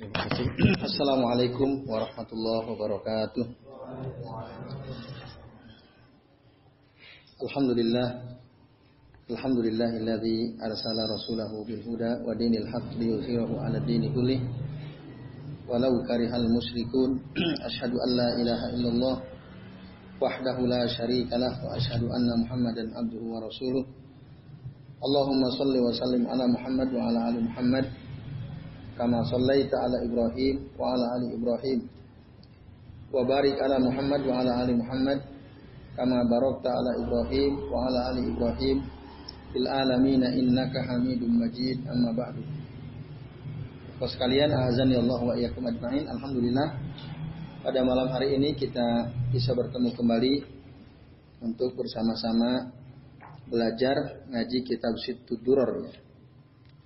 Terima kasih. Assalamualaikum warahmatullahi wabarakatuh. Alhamdulillah. Alhamdulillahilladzi arsala rasulahu bil huda wa dinil haqq liyuzhirahu 'ala dini kullih. Walau karihal musyrikun. Asyhadu an la ilaha illallah wahdahu la syarika lah wa asyhadu anna Muhammadan abduhu wa rasuluh. Allahumma salli wa sallim ala Muhammad wa ala ali Muhammad kama sallaita ala Ibrahim wa ala ali Ibrahim wa barik ala Muhammad wa ala ali Muhammad kama barakta ala Ibrahim wa ala ali Ibrahim fil alamin innaka Hamidum Majid amma ba'du Bapak sekalian azani Allah wa iyyakum ajmain. Alhamdulillah pada malam hari ini kita bisa bertemu kembali untuk bersama-sama belajar ngaji kitab Situd Duror ya.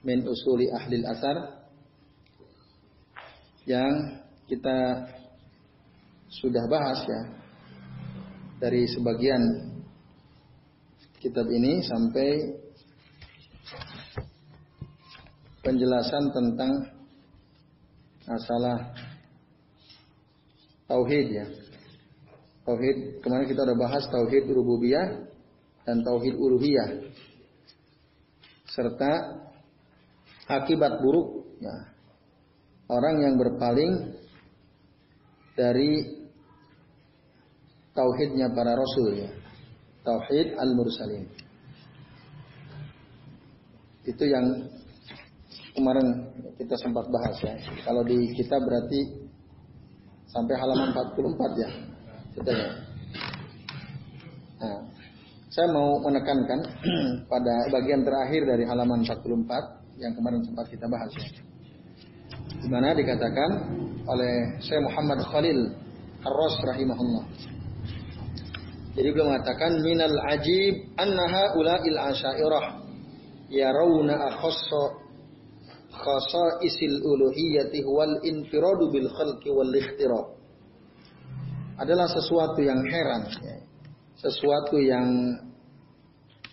min usuli ahli asar yang kita sudah bahas ya dari sebagian kitab ini sampai penjelasan tentang masalah tauhid ya. Tauhid kemarin kita udah bahas tauhid rububiyah dan tauhid uluhiyah serta akibat buruk ya orang yang berpaling dari tauhidnya para rasul ya. Tauhid al-mursalin. Itu yang kemarin kita sempat bahas ya. Kalau di kita berarti sampai halaman 44 ya. Sudah ya. Nah, saya mau menekankan pada bagian terakhir dari halaman 44 yang kemarin sempat kita bahas ya di mana dikatakan oleh Syekh Muhammad Khalil Ar-Ras rahimahullah. Jadi beliau mengatakan minal ajib annaha ula'il asyairah yarawna akhassa khasa isil uluhiyati wal infiradu bil khalqi wal ikhtira. Adalah sesuatu yang heran, sesuatu yang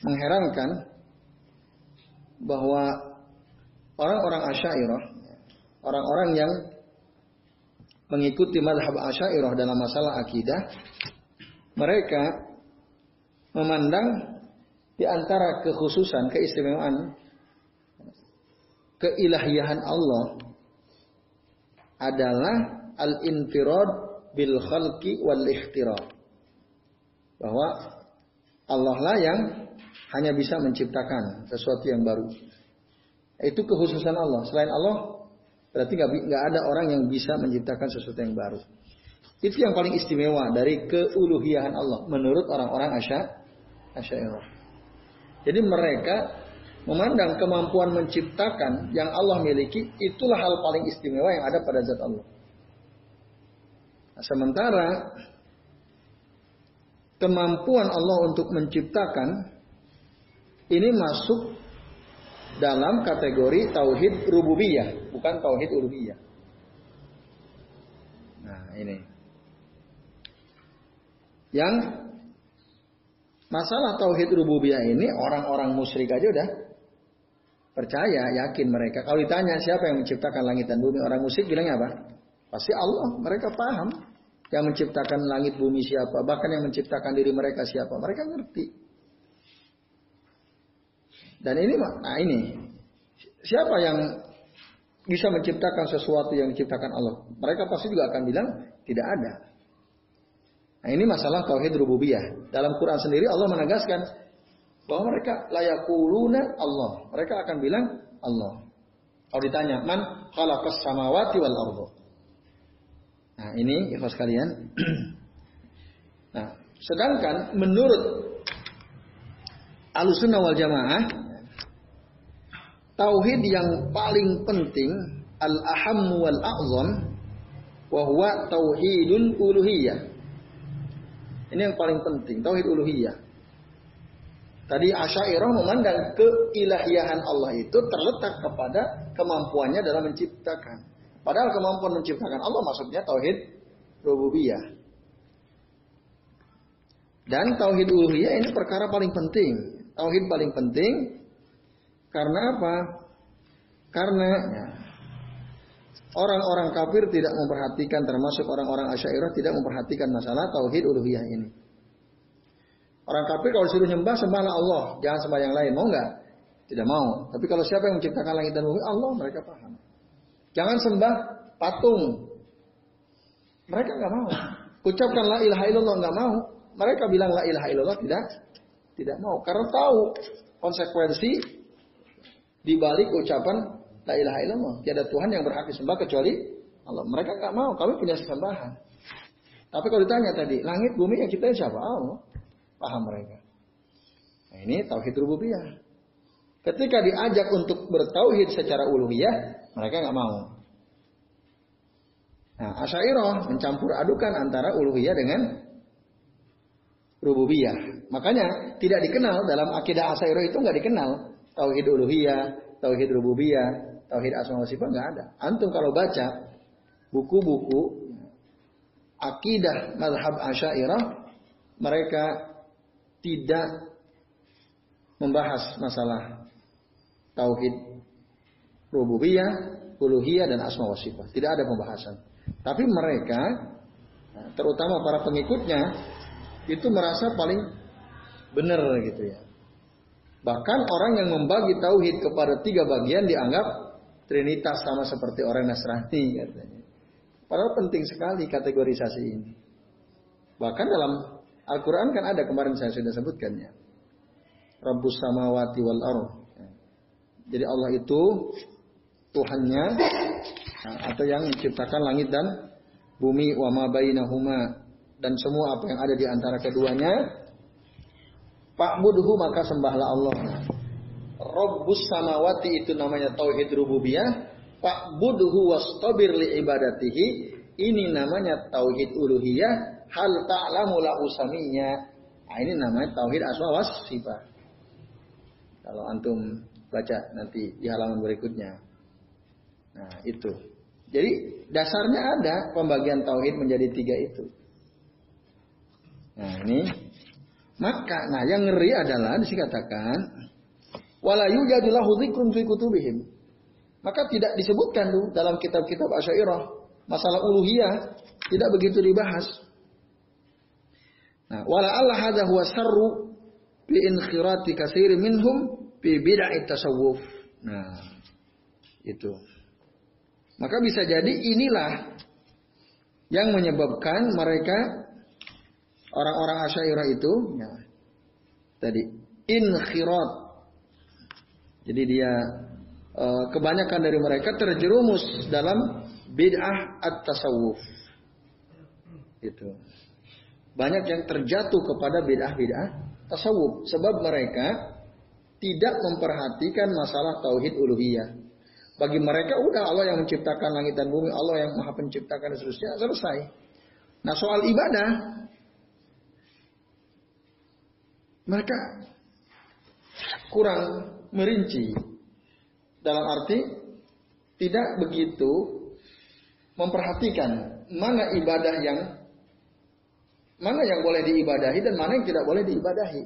mengherankan bahwa orang-orang asyairah orang-orang yang mengikuti madhab asyairah dalam masalah akidah, mereka memandang di antara kekhususan, keistimewaan, keilahiyahan Allah adalah al-infirad bil khalqi wal ikhtira. Bahwa Allah lah yang hanya bisa menciptakan sesuatu yang baru. Itu kekhususan Allah. Selain Allah Berarti nggak ada orang yang bisa menciptakan sesuatu yang baru. Itu yang paling istimewa dari keuluhiyahan Allah menurut orang-orang asya asyairah. Jadi mereka memandang kemampuan menciptakan yang Allah miliki itulah hal paling istimewa yang ada pada zat Allah. Nah, sementara kemampuan Allah untuk menciptakan ini masuk dalam kategori tauhid rububiyah, bukan tauhid uluhiyah. Nah, ini. Yang masalah tauhid rububiyah ini orang-orang musyrik aja udah percaya, yakin mereka. Kalau ditanya siapa yang menciptakan langit dan bumi, orang musyrik bilangnya apa? Pasti Allah. Mereka paham yang menciptakan langit bumi siapa, bahkan yang menciptakan diri mereka siapa. Mereka ngerti. Dan ini nah ini siapa yang bisa menciptakan sesuatu yang diciptakan Allah? Mereka pasti juga akan bilang tidak ada. Nah ini masalah tauhid rububiyah. Dalam Quran sendiri Allah menegaskan bahwa mereka layakuluna Allah. Mereka akan bilang Allah. Kalau ditanya, man khalaqas samawati wal ardo. Nah, ini ikhlas kalian. nah, sedangkan menurut Alusunah wal Jamaah tauhid yang paling penting al-ahammu wal a'zam wa huwa tauhidul uluhiyah. Ini yang paling penting, tauhid uluhiyah. Tadi Asy'ariyah memandang keilahiyahan Allah itu terletak kepada kemampuannya dalam menciptakan. Padahal kemampuan menciptakan Allah maksudnya tauhid rububiyah. Dan tauhid uluhiyah ini perkara paling penting. Tauhid paling penting karena apa? Karena orang-orang kafir tidak memperhatikan termasuk orang-orang Asy'ariyah tidak memperhatikan masalah tauhid uluhiyah ini. Orang kafir kalau disuruh nyembah sembahlah Allah, jangan sembah yang lain. Mau nggak? Tidak mau. Tapi kalau siapa yang menciptakan langit dan bumi? Allah, mereka paham. Jangan sembah patung. Mereka nggak mau. Ucapkan la ilaha illallah nggak mau. Mereka bilang la ilaha illallah tidak tidak mau karena tahu konsekuensi di balik ucapan La ilaha illallah. Tiada Tuhan yang berhak disembah kecuali Allah. Mereka nggak mau. Kami punya sesembahan. Tapi kalau ditanya tadi, langit bumi yang kita siapa? Allah. Paham mereka. Nah, ini tauhid rububiyah. Ketika diajak untuk bertauhid secara uluhiyah, mereka nggak mau. Nah, Asyairah mencampur adukan antara uluhiyah dengan rububiyah. Makanya tidak dikenal dalam akidah Asyairah itu nggak dikenal tauhid uluhiyah, tauhid rububiyah, tauhid asma wa sifat nggak ada. Antum kalau baca buku-buku akidah madhab asyairah mereka tidak membahas masalah tauhid rububiyah, uluhiyah dan asma wa sifat. Tidak ada pembahasan. Tapi mereka terutama para pengikutnya itu merasa paling benar gitu ya. Bahkan orang yang membagi tauhid kepada tiga bagian dianggap Trinitas sama seperti orang Nasrani katanya. Padahal penting sekali kategorisasi ini. Bahkan dalam Al-Quran kan ada kemarin saya sudah sebutkannya. Rabbus samawati wal ardh. Jadi Allah itu Tuhannya atau yang menciptakan langit dan bumi wa ma bainahuma dan semua apa yang ada di antara keduanya. Pak Fa'budhu maka sembahlah Allah. Rabbus samawati itu namanya tauhid rububiyah. Pak buduhu wastabir li ibadatihi. Ini namanya tauhid uluhiyah. Hal ta'lamu la usaminya. Nah, ini namanya tauhid asma was. Kalau antum baca nanti di halaman berikutnya. Nah, itu. Jadi dasarnya ada pembagian tauhid menjadi tiga itu. Nah, ini maka nah yang ngeri adalah dikatakan wala yujadillahu dzikrun fi kutubihim. Maka tidak disebutkan tuh dalam kitab-kitab Asy'ariyah masalah uluhiyah tidak begitu dibahas. Nah, wala Allah hadza huwa sarru bi inkhirati katsir minhum fi bid'ah tasawuf. Nah, itu. Maka bisa jadi inilah yang menyebabkan mereka orang-orang Asy'ariyah itu ya, tadi inkhirat jadi dia e, kebanyakan dari mereka terjerumus dalam bid'ah at-tasawuf. Itu. Banyak yang terjatuh kepada bid'ah-bid'ah tasawuf sebab mereka tidak memperhatikan masalah tauhid uluhiyah. Bagi mereka udah Allah yang menciptakan langit dan bumi, Allah yang Maha penciptakan dan seterusnya, selesai. Nah, soal ibadah mereka kurang merinci. Dalam arti tidak begitu memperhatikan mana ibadah yang mana yang boleh diibadahi dan mana yang tidak boleh diibadahi.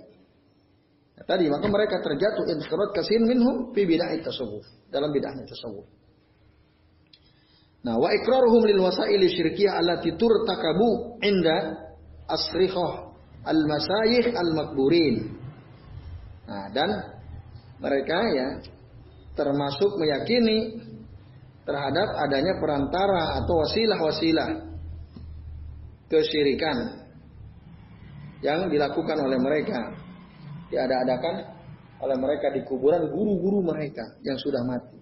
Nah, tadi maka mereka terjatuh inskirat kasin minhum fi bid'ah tasawuf dalam bid'ahnya tasawuf. Nah, wa iqraruhum lil wasaili syirkiyah allati turtakabu inda asrikhah al-masayikh al-makburin. Nah, dan mereka ya termasuk meyakini terhadap adanya perantara atau wasilah-wasilah kesyirikan yang dilakukan oleh mereka diada-adakan oleh mereka di kuburan guru-guru mereka yang sudah mati.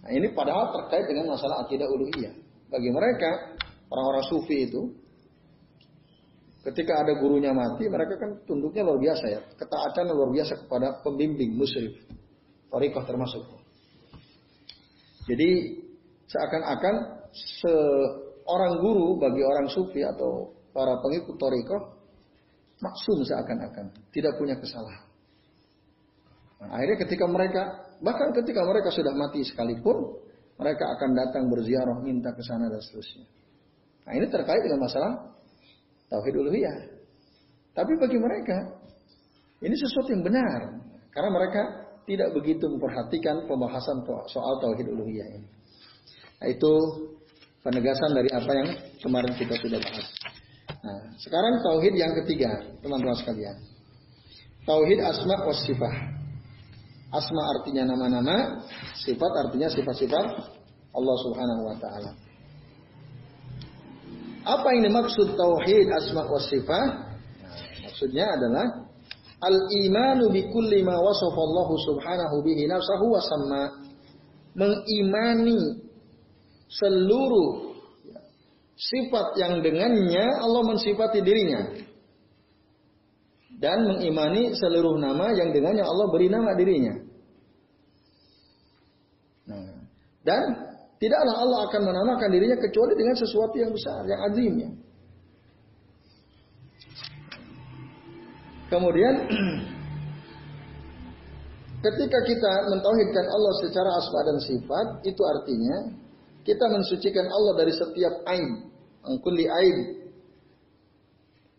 Nah, ini padahal terkait dengan masalah akidah uluhiyah. Bagi mereka, orang-orang sufi itu Ketika ada gurunya mati, mereka kan tunduknya luar biasa ya. Ketaatan luar biasa kepada pembimbing musyrif. Torikoh termasuk. Jadi seakan-akan seorang guru bagi orang sufi atau para pengikut torikoh maksum seakan-akan. Tidak punya kesalahan. Nah, akhirnya ketika mereka, bahkan ketika mereka sudah mati sekalipun, mereka akan datang berziarah, minta ke sana dan seterusnya. Nah ini terkait dengan masalah tauhid uluhiyah. Tapi bagi mereka ini sesuatu yang benar karena mereka tidak begitu memperhatikan pembahasan soal tauhid uluhiyah ini. Nah, itu penegasan dari apa yang kemarin kita sudah bahas. Nah, sekarang tauhid yang ketiga, teman-teman sekalian. Tauhid asma wa sifat. Asma artinya nama-nama, sifat artinya sifat-sifat Allah Subhanahu wa taala. Apa yang dimaksud tauhid asma wa sifat? Nah, maksudnya adalah al imanu bi kulli ma wasafa Allah Subhanahu bihi nafsahu wa sama. Mengimani seluruh sifat yang dengannya Allah mensifati dirinya dan mengimani seluruh nama yang dengannya Allah beri nama dirinya. Nah, dan tidaklah Allah akan menamakan dirinya kecuali dengan sesuatu yang besar, yang azimnya. Kemudian ketika kita mentauhidkan Allah secara asma dan sifat, itu artinya kita mensucikan Allah dari setiap aib, angkuli aib.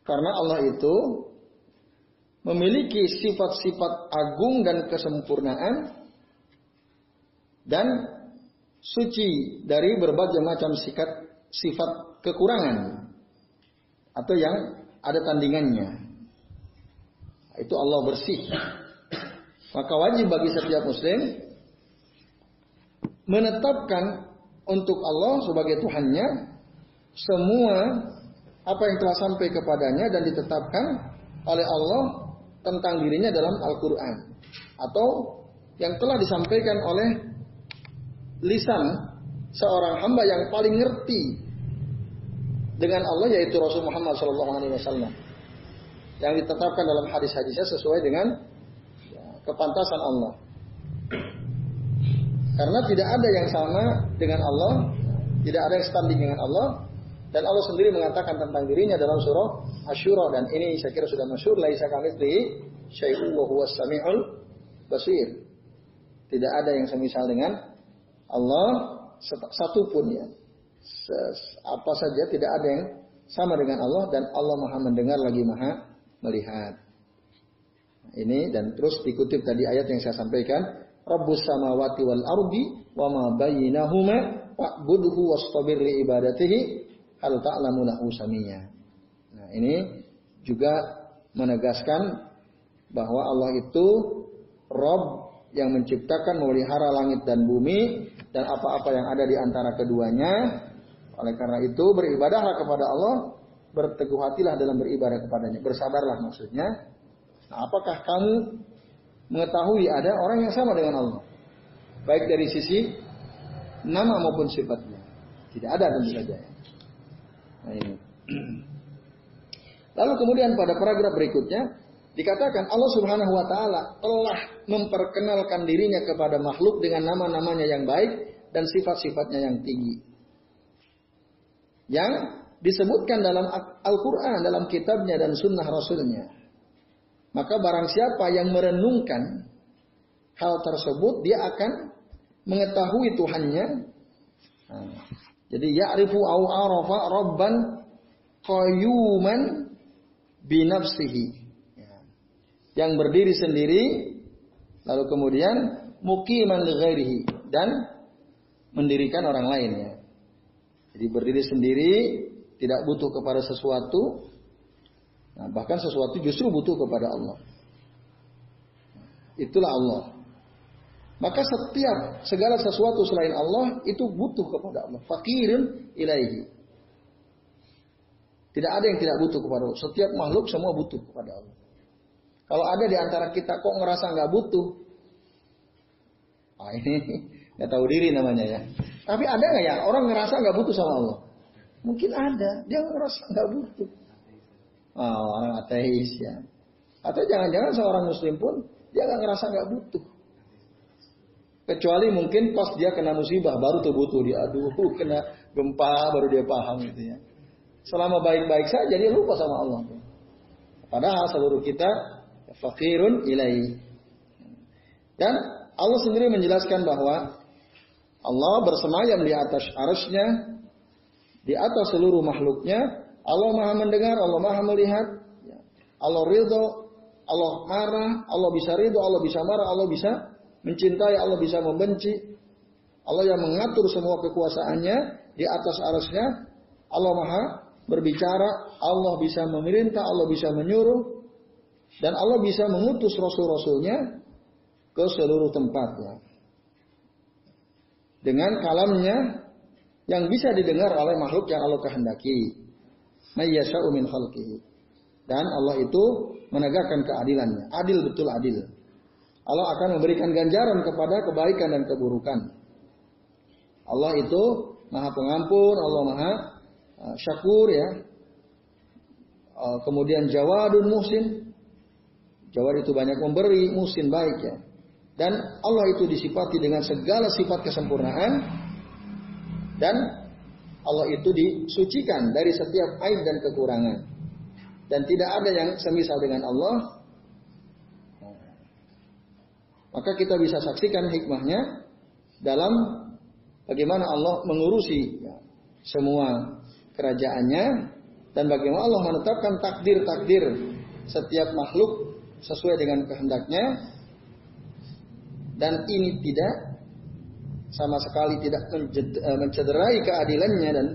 Karena Allah itu memiliki sifat-sifat agung dan kesempurnaan dan suci dari berbagai macam sifat sifat kekurangan atau yang ada tandingannya. Itu Allah bersih. Maka wajib bagi setiap muslim menetapkan untuk Allah sebagai Tuhannya semua apa yang telah sampai kepadanya dan ditetapkan oleh Allah tentang dirinya dalam Al-Quran atau yang telah disampaikan oleh lisan seorang hamba yang paling ngerti dengan Allah yaitu Rasul Muhammad SAW yang ditetapkan dalam hadis-hadisnya sesuai dengan ya, kepantasan Allah. Karena tidak ada yang sama dengan Allah, tidak ada yang standing dengan Allah, dan Allah sendiri mengatakan tentang dirinya dalam surah Asyura dan ini saya kira sudah masyhur laisa kamitslihi syai'un wa huwas samiul basir. Tidak ada yang semisal dengan Allah satu pun ya. Apa saja tidak ada yang sama dengan Allah dan Allah Maha mendengar lagi Maha melihat. Ini dan terus dikutip tadi ayat yang saya sampaikan, Rabbus samawati wal ardi wa ma bainahuma fa'budhu wastabir li ibadatihi hal ta'lamu lahu samiyya. Nah, ini juga menegaskan bahwa Allah itu Rob yang menciptakan memelihara langit dan bumi dan apa-apa yang ada di antara keduanya. Oleh karena itu beribadahlah kepada Allah, berteguh hatilah dalam beribadah kepadanya, bersabarlah maksudnya. Nah, apakah kamu mengetahui ada orang yang sama dengan Allah? Baik dari sisi nama maupun sifatnya. Tidak ada tentu saja. Nah ini. Lalu kemudian pada paragraf berikutnya dikatakan Allah Subhanahu wa taala telah memperkenalkan dirinya kepada makhluk dengan nama-namanya yang baik dan sifat-sifatnya yang tinggi. Yang disebutkan dalam Al-Qur'an, dalam kitabnya dan sunnah Rasulnya. Maka barang siapa yang merenungkan hal tersebut, dia akan mengetahui Tuhannya. Jadi ya'rifu au rabban qayyuman binafsihi. Ya. Yang berdiri sendiri lalu kemudian mukiman ghairihi dan mendirikan orang lain ya. Jadi berdiri sendiri tidak butuh kepada sesuatu nah, bahkan sesuatu justru butuh kepada Allah. Itulah Allah. Maka setiap segala sesuatu selain Allah itu butuh kepada Allah. Fakirin ilaihi. Tidak ada yang tidak butuh kepada Allah. Setiap makhluk semua butuh kepada Allah. Kalau ada di antara kita kok ngerasa nggak butuh, ah ini nggak tahu diri namanya ya. Tapi ada nggak ya orang ngerasa nggak butuh sama Allah? Mungkin ada. Dia ngerasa nggak butuh. Oh, orang ateis ya. Atau jangan-jangan seorang muslim pun dia nggak ngerasa nggak butuh. Kecuali mungkin pas dia kena musibah baru tuh butuh dia. Aduh, kena gempa baru dia paham gitu ya. Selama baik-baik saja dia lupa sama Allah. Padahal seluruh kita fakirun ilai. Dan Allah sendiri menjelaskan bahwa Allah bersemayam di atas arasnya, di atas seluruh makhluknya. Allah maha mendengar, Allah maha melihat. Allah ridho, Allah marah, Allah bisa ridho, Allah bisa marah, Allah bisa mencintai, Allah bisa membenci. Allah yang mengatur semua kekuasaannya di atas arasnya. Allah maha berbicara, Allah bisa memerintah, Allah bisa menyuruh, dan Allah bisa mengutus rasul-rasulnya ke seluruh tempatnya. Dengan kalamnya yang bisa didengar oleh makhluk yang Allah kehendaki. Min khalqihi. Dan Allah itu menegakkan keadilannya. Adil betul adil. Allah akan memberikan ganjaran kepada kebaikan dan keburukan. Allah itu maha pengampun, Allah maha uh, syakur ya. Uh, kemudian jawadun musin. Jawad itu banyak memberi, musin baik ya. Dan Allah itu disifati dengan segala sifat kesempurnaan. Dan Allah itu disucikan dari setiap aib dan kekurangan. Dan tidak ada yang semisal dengan Allah maka kita bisa saksikan hikmahnya dalam bagaimana Allah mengurusi semua kerajaannya dan bagaimana Allah menetapkan takdir-takdir setiap makhluk sesuai dengan kehendaknya dan ini tidak sama sekali tidak eh, mencederai keadilannya dan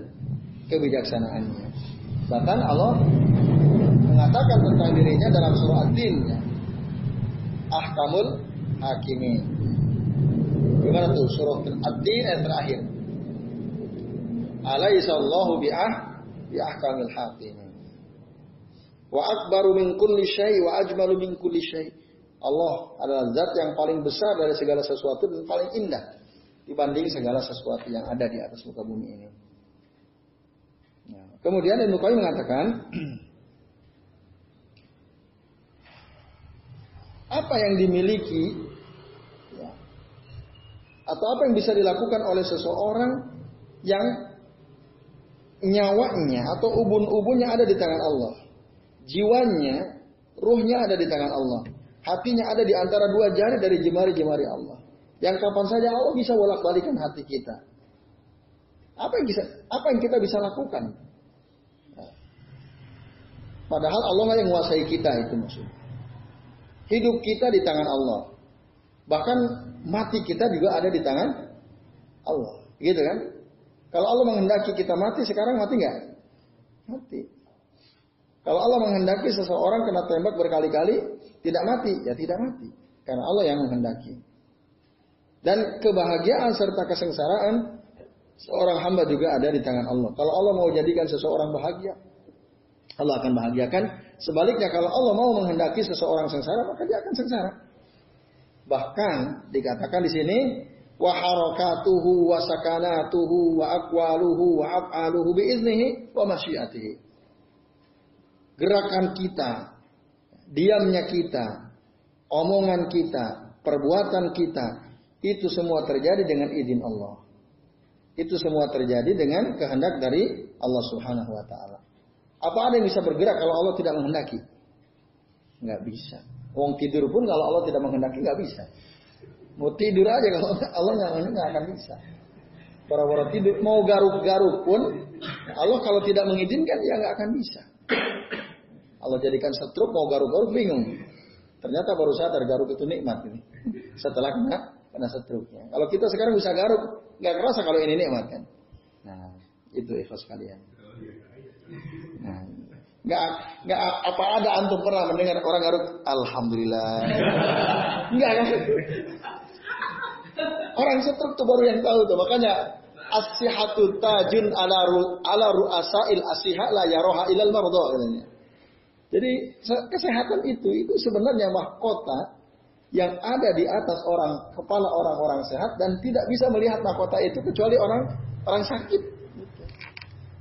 kebijaksanaannya. Bahkan Allah mengatakan tentang dirinya dalam surah Ad-Din. Ahkamul hakimin. Gimana tuh surah Ad-Din yang terakhir? Alaihissallahu bi'ah bi'ahkamil hakimin. Wa akbaru min kulli syai wa ajmalu min kulli syai. Allah adalah zat yang paling besar dari segala sesuatu dan paling indah dibanding segala sesuatu yang ada di atas muka bumi ini. Ya. Kemudian Ibnu Qayyim mengatakan apa yang dimiliki ya, atau apa yang bisa dilakukan oleh seseorang yang nyawanya atau ubun-ubunnya ada di tangan Allah. Jiwanya, ruhnya ada di tangan Allah. Hatinya ada di antara dua jari dari jemari-jemari Allah. Yang kapan saja Allah bisa bolak-balikan hati kita. Apa yang bisa apa yang kita bisa lakukan? Padahal Allah yang menguasai kita itu maksudnya. Hidup kita di tangan Allah. Bahkan mati kita juga ada di tangan Allah. Gitu kan? Kalau Allah menghendaki kita mati, sekarang mati nggak? Mati. Kalau Allah menghendaki seseorang kena tembak berkali-kali, tidak mati, ya tidak mati. Karena Allah yang menghendaki. Dan kebahagiaan serta kesengsaraan seorang hamba juga ada di tangan Allah. Kalau Allah mau jadikan seseorang bahagia, Allah akan bahagiakan. Sebaliknya kalau Allah mau menghendaki seseorang sengsara, maka dia akan sengsara. Bahkan dikatakan di sini wa harakatuhu wa sakanatuhu wa aqwaluhu wa af'aluhu biiznihi wa masyiatihi. Gerakan kita, diamnya kita, omongan kita, perbuatan kita, itu semua terjadi dengan izin Allah. Itu semua terjadi dengan kehendak dari Allah Subhanahu wa taala. Apa ada yang bisa bergerak kalau Allah tidak menghendaki? Nggak bisa. Wong tidur pun kalau Allah tidak menghendaki nggak bisa. Mau tidur aja kalau Allah nggak akan bisa. Para-para tidur mau garuk-garuk pun Allah kalau tidak mengizinkan ya nggak akan bisa. Allah jadikan setruk mau garuk-garuk bingung. Ternyata baru sadar garuk itu nikmat ini. Setelah kena kena setruknya. Kalau kita sekarang bisa garuk nggak kerasa kalau ini nikmat kan. Nah itu ikhlas kalian. Nah, nggak nggak apa ada antum pernah mendengar orang garuk alhamdulillah. Enggak kan? Orang setruk tuh baru yang tahu tuh. Makanya asihatu tajun ala ru, ala ru'asail asiha la yaroha ilal mardo katanya. Jadi kesehatan itu itu sebenarnya mahkota yang ada di atas orang kepala orang-orang sehat dan tidak bisa melihat mahkota itu kecuali orang orang sakit.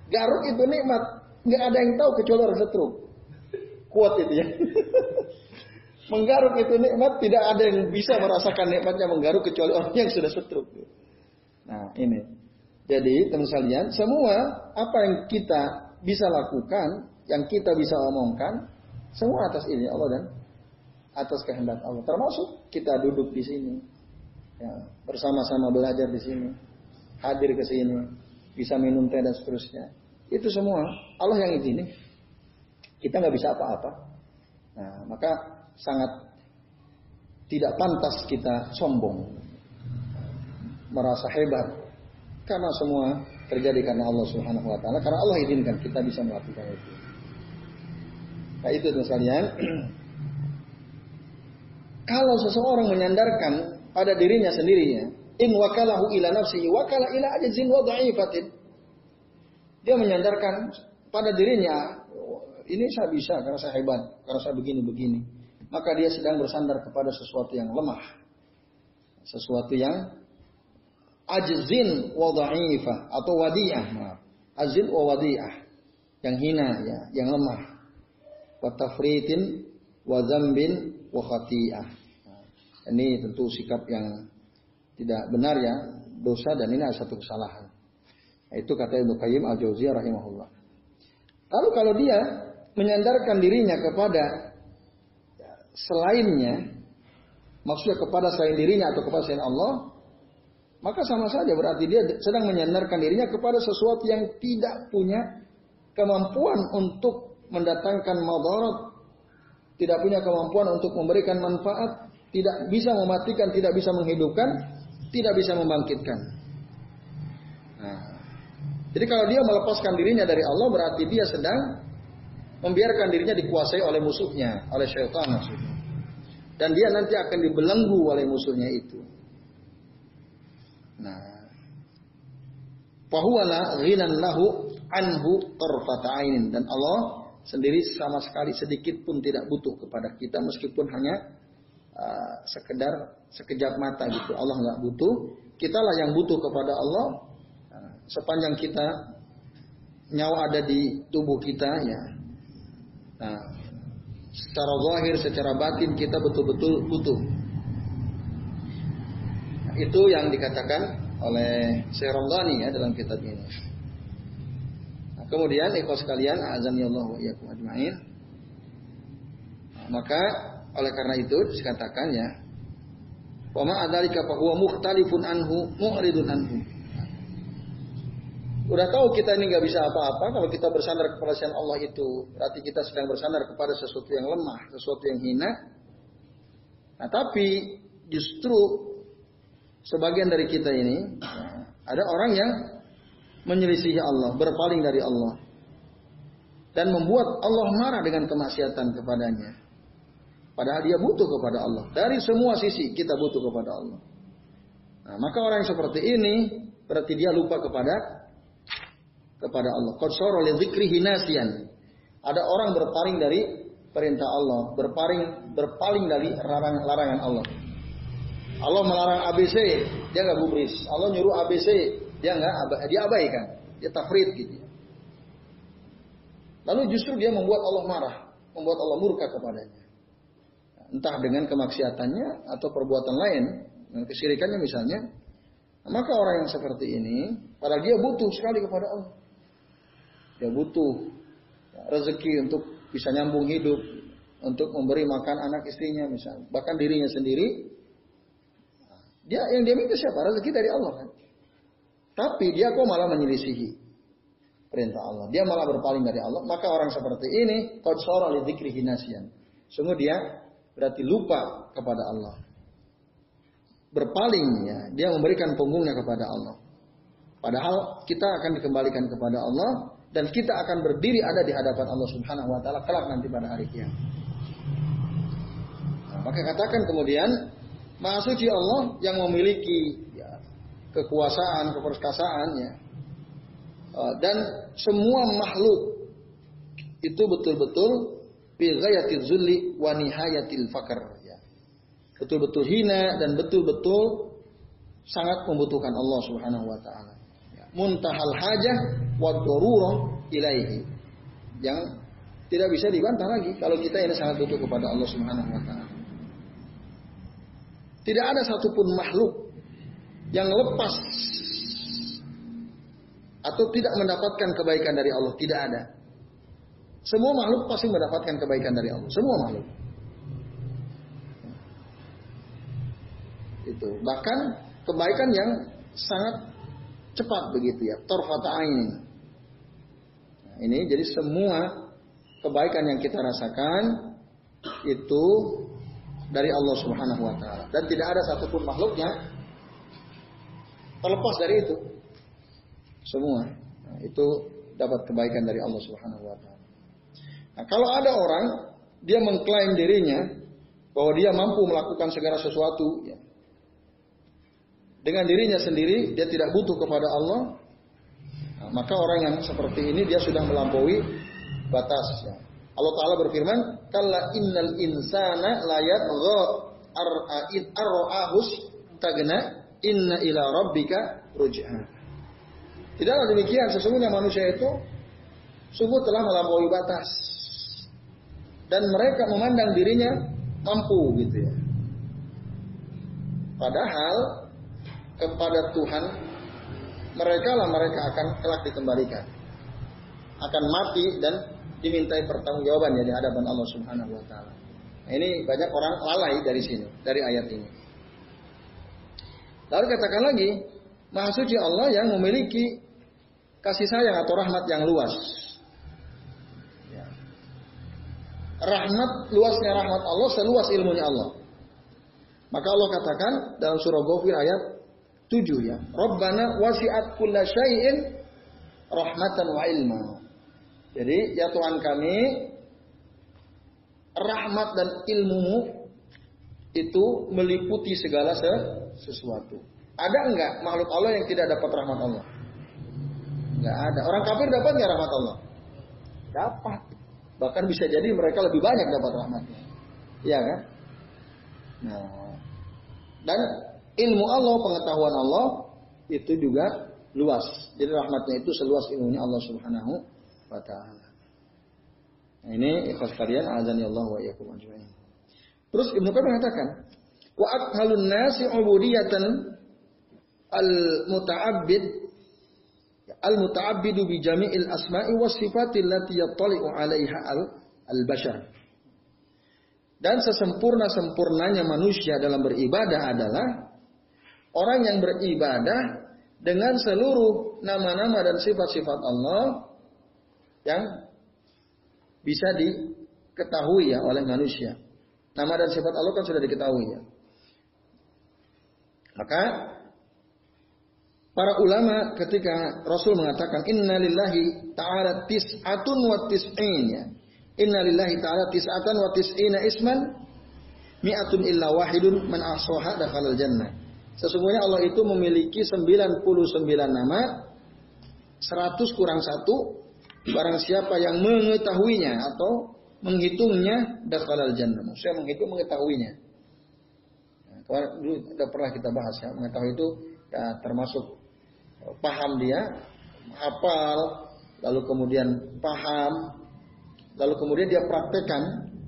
Garuk itu nikmat, nggak ada yang tahu kecuali orang setruk. Kuat itu ya. menggaruk itu nikmat, tidak ada yang bisa merasakan nikmatnya menggaruk kecuali orang yang sudah setruk. Nah ini. Jadi teman sekalian, semua apa yang kita bisa lakukan, yang kita bisa omongkan, semua atas ini Allah dan atas kehendak Allah. Termasuk kita duduk di sini, ya, bersama-sama belajar di sini, hadir ke sini, bisa minum teh dan seterusnya. Itu semua Allah yang izinin. Kita nggak bisa apa-apa. Nah, maka sangat tidak pantas kita sombong. merasa hebat karena semua terjadi karena Allah Subhanahu wa taala karena Allah izinkan kita bisa melakukan itu. Nah itu teman sekalian. Kalau seseorang menyandarkan pada dirinya sendirinya, in wakalahu ila nafsihi wakala ila ajzin wa dha'ifatin. Dia menyandarkan pada dirinya, ini saya bisa karena saya hebat, karena saya begini-begini. Maka dia sedang bersandar kepada sesuatu yang lemah. Sesuatu yang ajzin wa dha'ifah atau wadiyah, maaf. Wa wadiyah. Yang hina ya, yang lemah. Wa tafritin wa dzambin wa. Ini tentu sikap yang tidak benar ya, dosa dan ini adalah satu kesalahan. Itu kata Ibnu Qayyim Al-Jauziyah rahimahullah. Lalu kalau dia menyandarkan dirinya kepada selainnya, maksudnya kepada selain dirinya atau kepada selain Allah, maka sama saja berarti dia sedang menyandarkan dirinya kepada sesuatu yang tidak punya kemampuan untuk mendatangkan madarat, tidak punya kemampuan untuk memberikan manfaat, tidak bisa mematikan, tidak bisa menghidupkan, tidak bisa membangkitkan. Nah, jadi kalau dia melepaskan dirinya dari Allah berarti dia sedang membiarkan dirinya dikuasai oleh musuhnya, oleh syaitan maksudnya. Dan dia nanti akan dibelenggu oleh musuhnya itu. Nah, fahuwala ghinan lahu anhu dan Allah sendiri sama sekali sedikit pun tidak butuh kepada kita meskipun hanya uh, sekedar sekejap mata gitu. Allah nggak butuh, kitalah yang butuh kepada Allah uh, sepanjang kita nyawa ada di tubuh kita ya. Nah, secara zahir, secara batin kita betul-betul butuh itu yang dikatakan oleh Syekh ya dalam kitab ini. Kemudian ikhwas sekalian, azan ya Allah ajmain. Maka oleh karena itu dikatakan ya, wa ma adzalika fa huwa mukhtalifun anhu mu'ridun anhu. Udah tahu kita ini nggak bisa apa-apa kalau kita bersandar kepada selain Allah itu berarti kita sedang bersandar kepada sesuatu yang lemah, sesuatu yang hina. Nah, tapi justru sebagian dari kita ini ada orang yang menyelisihi Allah, berpaling dari Allah dan membuat Allah marah dengan kemaksiatan kepadanya. Padahal dia butuh kepada Allah. Dari semua sisi kita butuh kepada Allah. Nah, maka orang yang seperti ini berarti dia lupa kepada kepada Allah. Ada orang berpaling dari perintah Allah, berpaling berpaling dari larangan-larangan Allah. Allah melarang ABC, dia nggak gubris. Allah nyuruh ABC, dia nggak dia abaikan, dia tafrid gitu. Lalu justru dia membuat Allah marah, membuat Allah murka kepadanya. Entah dengan kemaksiatannya atau perbuatan lain, dengan kesyirikannya misalnya. Maka orang yang seperti ini, padahal dia butuh sekali kepada Allah. Dia butuh rezeki untuk bisa nyambung hidup, untuk memberi makan anak istrinya misalnya, bahkan dirinya sendiri dia yang dia minta siapa? Rezeki dari Allah kan. Tapi dia kok malah menyelisihi perintah Allah. Dia malah berpaling dari Allah. Maka orang seperti ini qad li dzikrihi nasiyan. Sungguh dia berarti lupa kepada Allah. Berpaling ya, dia memberikan punggungnya kepada Allah. Padahal kita akan dikembalikan kepada Allah dan kita akan berdiri ada di hadapan Allah Subhanahu wa taala kelak nanti pada hari kiamat. Nah, maka katakan kemudian Maha suci Allah yang memiliki kekuasaan, keperkasaan ya. Uh, dan semua makhluk itu betul-betul bi ghayatil zulli wa nihayatil fakr ya. Betul-betul hina dan betul-betul sangat membutuhkan Allah Subhanahu wa taala. Ya. Muntahal hajah wa darurah ilaihi. Yang tidak bisa dibantah lagi kalau kita ini sangat butuh kepada Allah Subhanahu wa taala. Tidak ada satupun makhluk yang lepas atau tidak mendapatkan kebaikan dari Allah. Tidak ada. Semua makhluk pasti mendapatkan kebaikan dari Allah. Semua makhluk. Itu. Bahkan kebaikan yang sangat cepat begitu ya. Torfata ini. Nah, ini jadi semua kebaikan yang kita rasakan itu dari Allah Subhanahu wa taala dan tidak ada satupun makhluknya terlepas dari itu. Semua nah, itu dapat kebaikan dari Allah Subhanahu wa taala. Nah, kalau ada orang dia mengklaim dirinya bahwa dia mampu melakukan segala sesuatu ya. Dengan dirinya sendiri dia tidak butuh kepada Allah. Nah, maka orang yang seperti ini dia sudah melampaui batas ya. Allah Ta'ala berfirman, Kalla innal insana layat ar'a'in arro'ahus tagna inna ila rabbika ruj'a. Tidaklah demikian, sesungguhnya manusia itu sungguh telah melampaui batas. Dan mereka memandang dirinya mampu gitu ya. Padahal kepada Tuhan mereka lah mereka akan kelak dikembalikan. Akan mati dan dimintai pertanggungjawaban ya di hadapan Allah Subhanahu wa taala. Nah, ini banyak orang lalai dari sini, dari ayat ini. Lalu katakan lagi, Maha Suci Allah yang memiliki kasih sayang atau rahmat yang luas. Ya. Rahmat, luasnya rahmat Allah seluas ilmunya Allah. Maka Allah katakan dalam surah Ghafir ayat 7 ya. Rabbana wasi'at kulla syai'in rahmatan wa ilma. Jadi ya Tuhan kami, rahmat dan ilmumu itu meliputi segala sesuatu. Ada enggak makhluk Allah yang tidak dapat rahmat Allah? Enggak ada. Orang kafir dapat enggak rahmat Allah? Dapat. Bahkan bisa jadi mereka lebih banyak dapat rahmatnya. Iya kan? Nah, dan ilmu Allah, pengetahuan Allah itu juga luas. Jadi rahmatnya itu seluas ilmunya Allah Subhanahu wa taala. Nah, ini ikhlas kalian azan ya Allah wa iyyakum ajmain. Terus Ibnu Qayyim mengatakan, wa akhalun nasi ubudiyatan al muta'abbid al muta'abbidu bi jami'il asma'i was sifati allati yattali'u 'alaiha al al bashar. Dan sesempurna-sempurnanya manusia dalam beribadah adalah orang yang beribadah dengan seluruh nama-nama dan sifat-sifat Allah yang bisa diketahui ya oleh manusia. Nama dan sifat Allah kan sudah diketahui ya. Maka para ulama ketika Rasul mengatakan Inna lillahi ta'ala tis'atun wa tis'in ya. Inna lillahi ta'ala tis'atan wa tis'ina isman mi'atun illa wahidun man ahsaha dakhalal jannah. Sesungguhnya Allah itu memiliki 99 nama 100 kurang 1 Barang siapa yang mengetahuinya atau menghitungnya dakhalal jannah. Maksudnya menghitung mengetahuinya. Nah, dulu sudah pernah kita bahas ya, mengetahui itu ya termasuk eh, paham dia, hafal, lalu kemudian paham, lalu kemudian dia praktekkan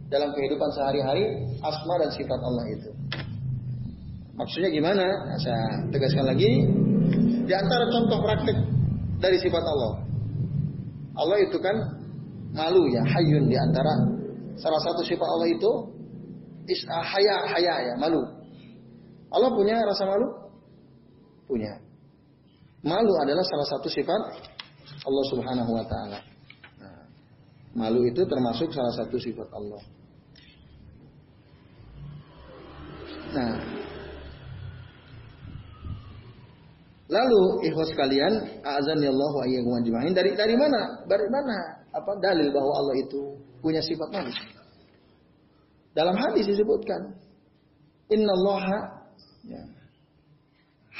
dalam kehidupan sehari-hari asma dan sifat Allah itu. Maksudnya gimana? Nah, saya tegaskan lagi. Di antara contoh praktek dari sifat Allah. Allah itu kan malu ya, hayun di antara salah satu sifat Allah itu is ah, haya haya ya, malu. Allah punya rasa malu? Punya. Malu adalah salah satu sifat Allah Subhanahu wa taala. Nah, malu itu termasuk salah satu sifat Allah. Nah, Lalu ikhwas kalian, azan ya Allah wa ajma'in. Dari dari mana? Dari mana apa dalil bahwa Allah itu punya sifat manis? Dalam hadis disebutkan, Inna Allah ya,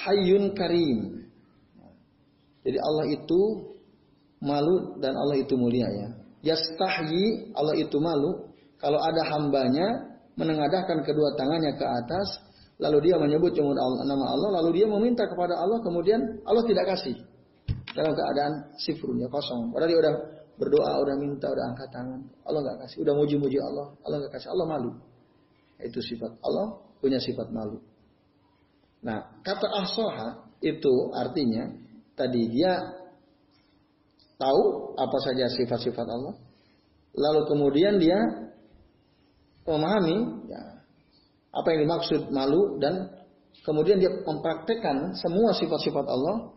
hayyun karim. Jadi Allah itu malu dan Allah itu mulia ya. Yastahyi Allah itu malu kalau ada hambanya menengadahkan kedua tangannya ke atas lalu dia menyebut nama Allah, lalu dia meminta kepada Allah, kemudian Allah tidak kasih dalam keadaan sifrun ya kosong. Padahal dia udah berdoa, udah minta, udah angkat tangan, Allah nggak kasih, udah muji-muji Allah, Allah nggak kasih, Allah malu. Itu sifat Allah punya sifat malu. Nah, kata ahsoha itu artinya tadi dia tahu apa saja sifat-sifat Allah, lalu kemudian dia memahami ya, apa yang dimaksud malu dan kemudian dia mempraktekkan semua sifat-sifat Allah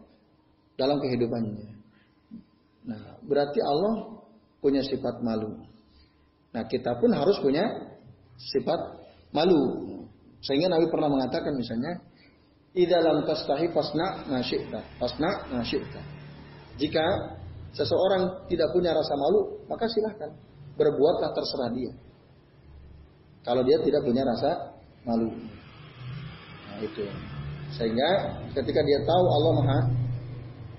dalam kehidupannya. Nah, berarti Allah punya sifat malu. Nah, kita pun harus punya sifat malu. Sehingga Nabi pernah mengatakan misalnya, Idalam tastahi pasna nasyikta. Pasna nasyikta. Jika seseorang tidak punya rasa malu, maka silahkan. Berbuatlah terserah dia. Kalau dia tidak punya rasa malu. Nah itu. Sehingga ketika dia tahu Allah maha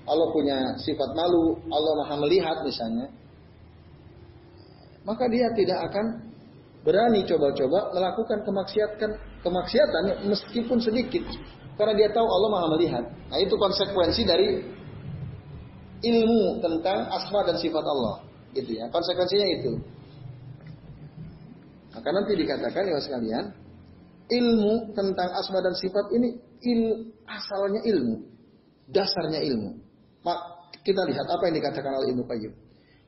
Allah punya sifat malu, Allah maha melihat misalnya, maka dia tidak akan berani coba-coba melakukan kemaksiatan kemaksiatan meskipun sedikit karena dia tahu Allah maha melihat. Nah itu konsekuensi dari ilmu tentang asma dan sifat Allah, gitu ya. Konsekuensinya itu. Maka nanti dikatakan ya sekalian, ilmu tentang asma dan sifat ini il, asalnya ilmu, dasarnya ilmu. Kita lihat apa yang dikatakan oleh Ibnu Qayyim.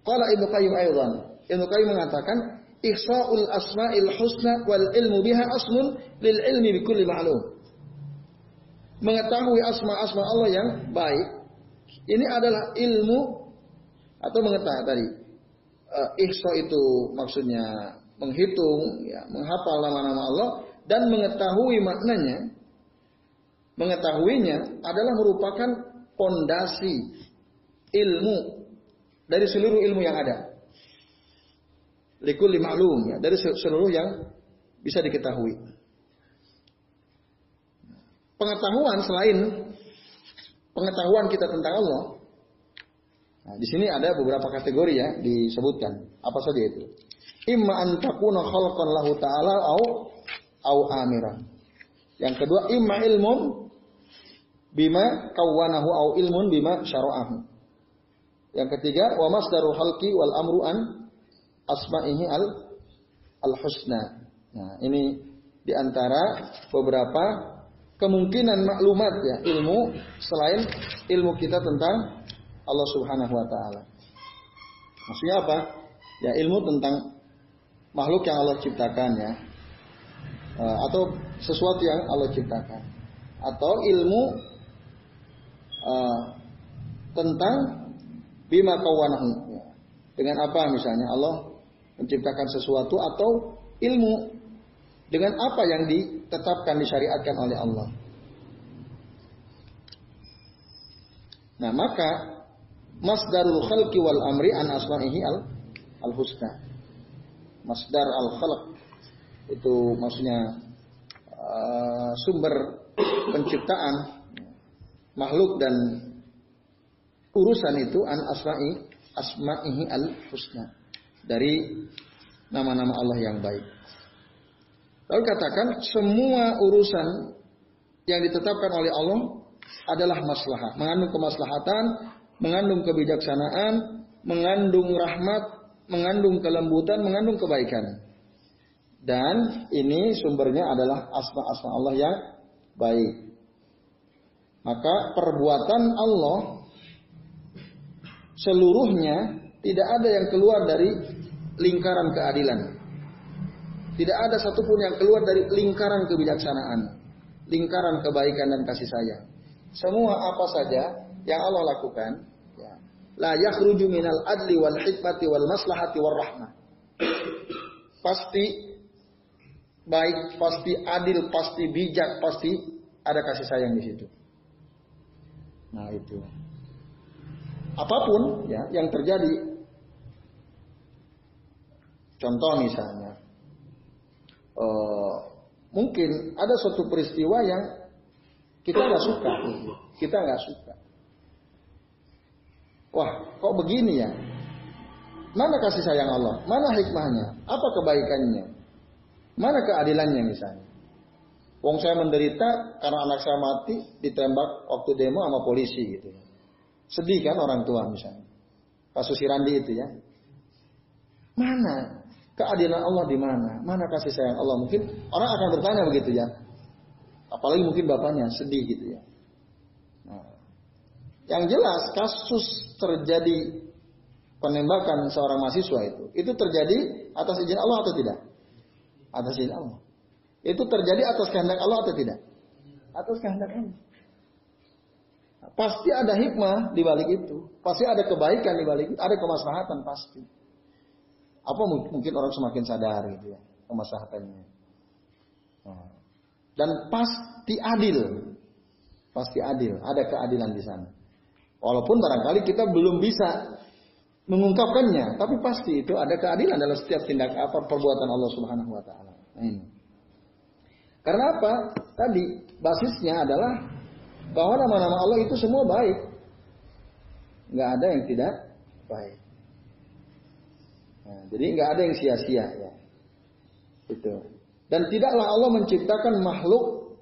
Kalau Ibnu Qayyim aydan, Ibnu Qayyim mengatakan ihsa'ul asma'il husna wal ilmu biha aslun lil ilmi bi kulli ma'lum mengetahui asma-asma Allah yang baik, ini adalah ilmu atau mengetahui tadi. Uh, ihsa itu maksudnya menghitung, ya, menghafal nama-nama Allah dan mengetahui maknanya. Mengetahuinya adalah merupakan pondasi ilmu dari seluruh ilmu yang ada. Likul ma'lum ya, dari seluruh yang bisa diketahui pengetahuan selain pengetahuan kita tentang Allah. Nah, di sini ada beberapa kategori ya disebutkan. Apa saja itu? Imma an takuna khalqan lahu ta'ala au au amira. Yang kedua imma ilmun bima kawwanahu au ilmun bima syara'ahu. Yang ketiga wa masdarul khalqi wal amru an asma'ihi al al husna. Nah, ini di antara beberapa kemungkinan maklumat ya ilmu selain ilmu kita tentang Allah Subhanahu wa taala. Maksudnya apa? Ya ilmu tentang makhluk yang Allah ciptakan ya. Eh, atau sesuatu yang Allah ciptakan. Atau ilmu uh, tentang bima kawanahu. Dengan apa misalnya Allah menciptakan sesuatu atau ilmu dengan apa yang ditetapkan disyariatkan oleh Allah. Nah, maka masdarul khalqi wal amri an asma'ihi al al husna. Masdar al khalq itu maksudnya uh, sumber penciptaan makhluk dan urusan itu an asma'i asma'ihi al husna dari nama-nama Allah yang baik. Lalu katakan semua urusan yang ditetapkan oleh Allah adalah maslahah, mengandung kemaslahatan, mengandung kebijaksanaan, mengandung rahmat, mengandung kelembutan, mengandung kebaikan. Dan ini sumbernya adalah asma-asma Allah yang baik. Maka perbuatan Allah seluruhnya tidak ada yang keluar dari lingkaran keadilan. Tidak ada satupun yang keluar dari lingkaran kebijaksanaan, lingkaran kebaikan dan kasih sayang. Semua apa saja yang Allah lakukan, ya, la yakhruju minal adli wal hikmati wal maslahati wal rahmah. Pasti baik, pasti adil, pasti bijak, pasti ada kasih sayang di situ. Nah itu. Apa pun ya yang terjadi, contoh misalnya, uh, mungkin ada suatu peristiwa yang kita nggak suka, kita nggak suka. Wah, kok begini ya? Mana kasih sayang Allah? Mana hikmahnya? Apa kebaikannya? Mana keadilannya misalnya? Wong saya menderita karena anak saya mati ditembak waktu demo sama polisi gitu. Sedih kan orang tua misalnya. Kasus Irandi itu ya. Mana Keadilan Allah di mana? Mana kasih sayang Allah? Mungkin orang akan bertanya begitu ya. Apalagi mungkin bapaknya sedih gitu ya. Nah, yang jelas kasus terjadi penembakan seorang mahasiswa itu, itu terjadi atas izin Allah atau tidak? Atas izin Allah. Itu terjadi atas kehendak Allah atau tidak? Atas kehendak Allah. Pasti ada hikmah di balik itu. Pasti ada kebaikan di balik itu. Ada kemaslahatan pasti. Apa mungkin orang semakin sadar gitu ya kemaslahatannya. Nah. Dan pasti adil. Pasti adil, ada keadilan di sana. Walaupun barangkali kita belum bisa mengungkapkannya, tapi pasti itu ada keadilan dalam setiap tindak apa perbuatan Allah Subhanahu wa taala. Nah, ini. Karena apa? Tadi basisnya adalah bahwa nama-nama Allah itu semua baik. Nggak ada yang tidak baik. Nah, jadi nggak ada yang sia-sia ya. Itu. Dan tidaklah Allah menciptakan makhluk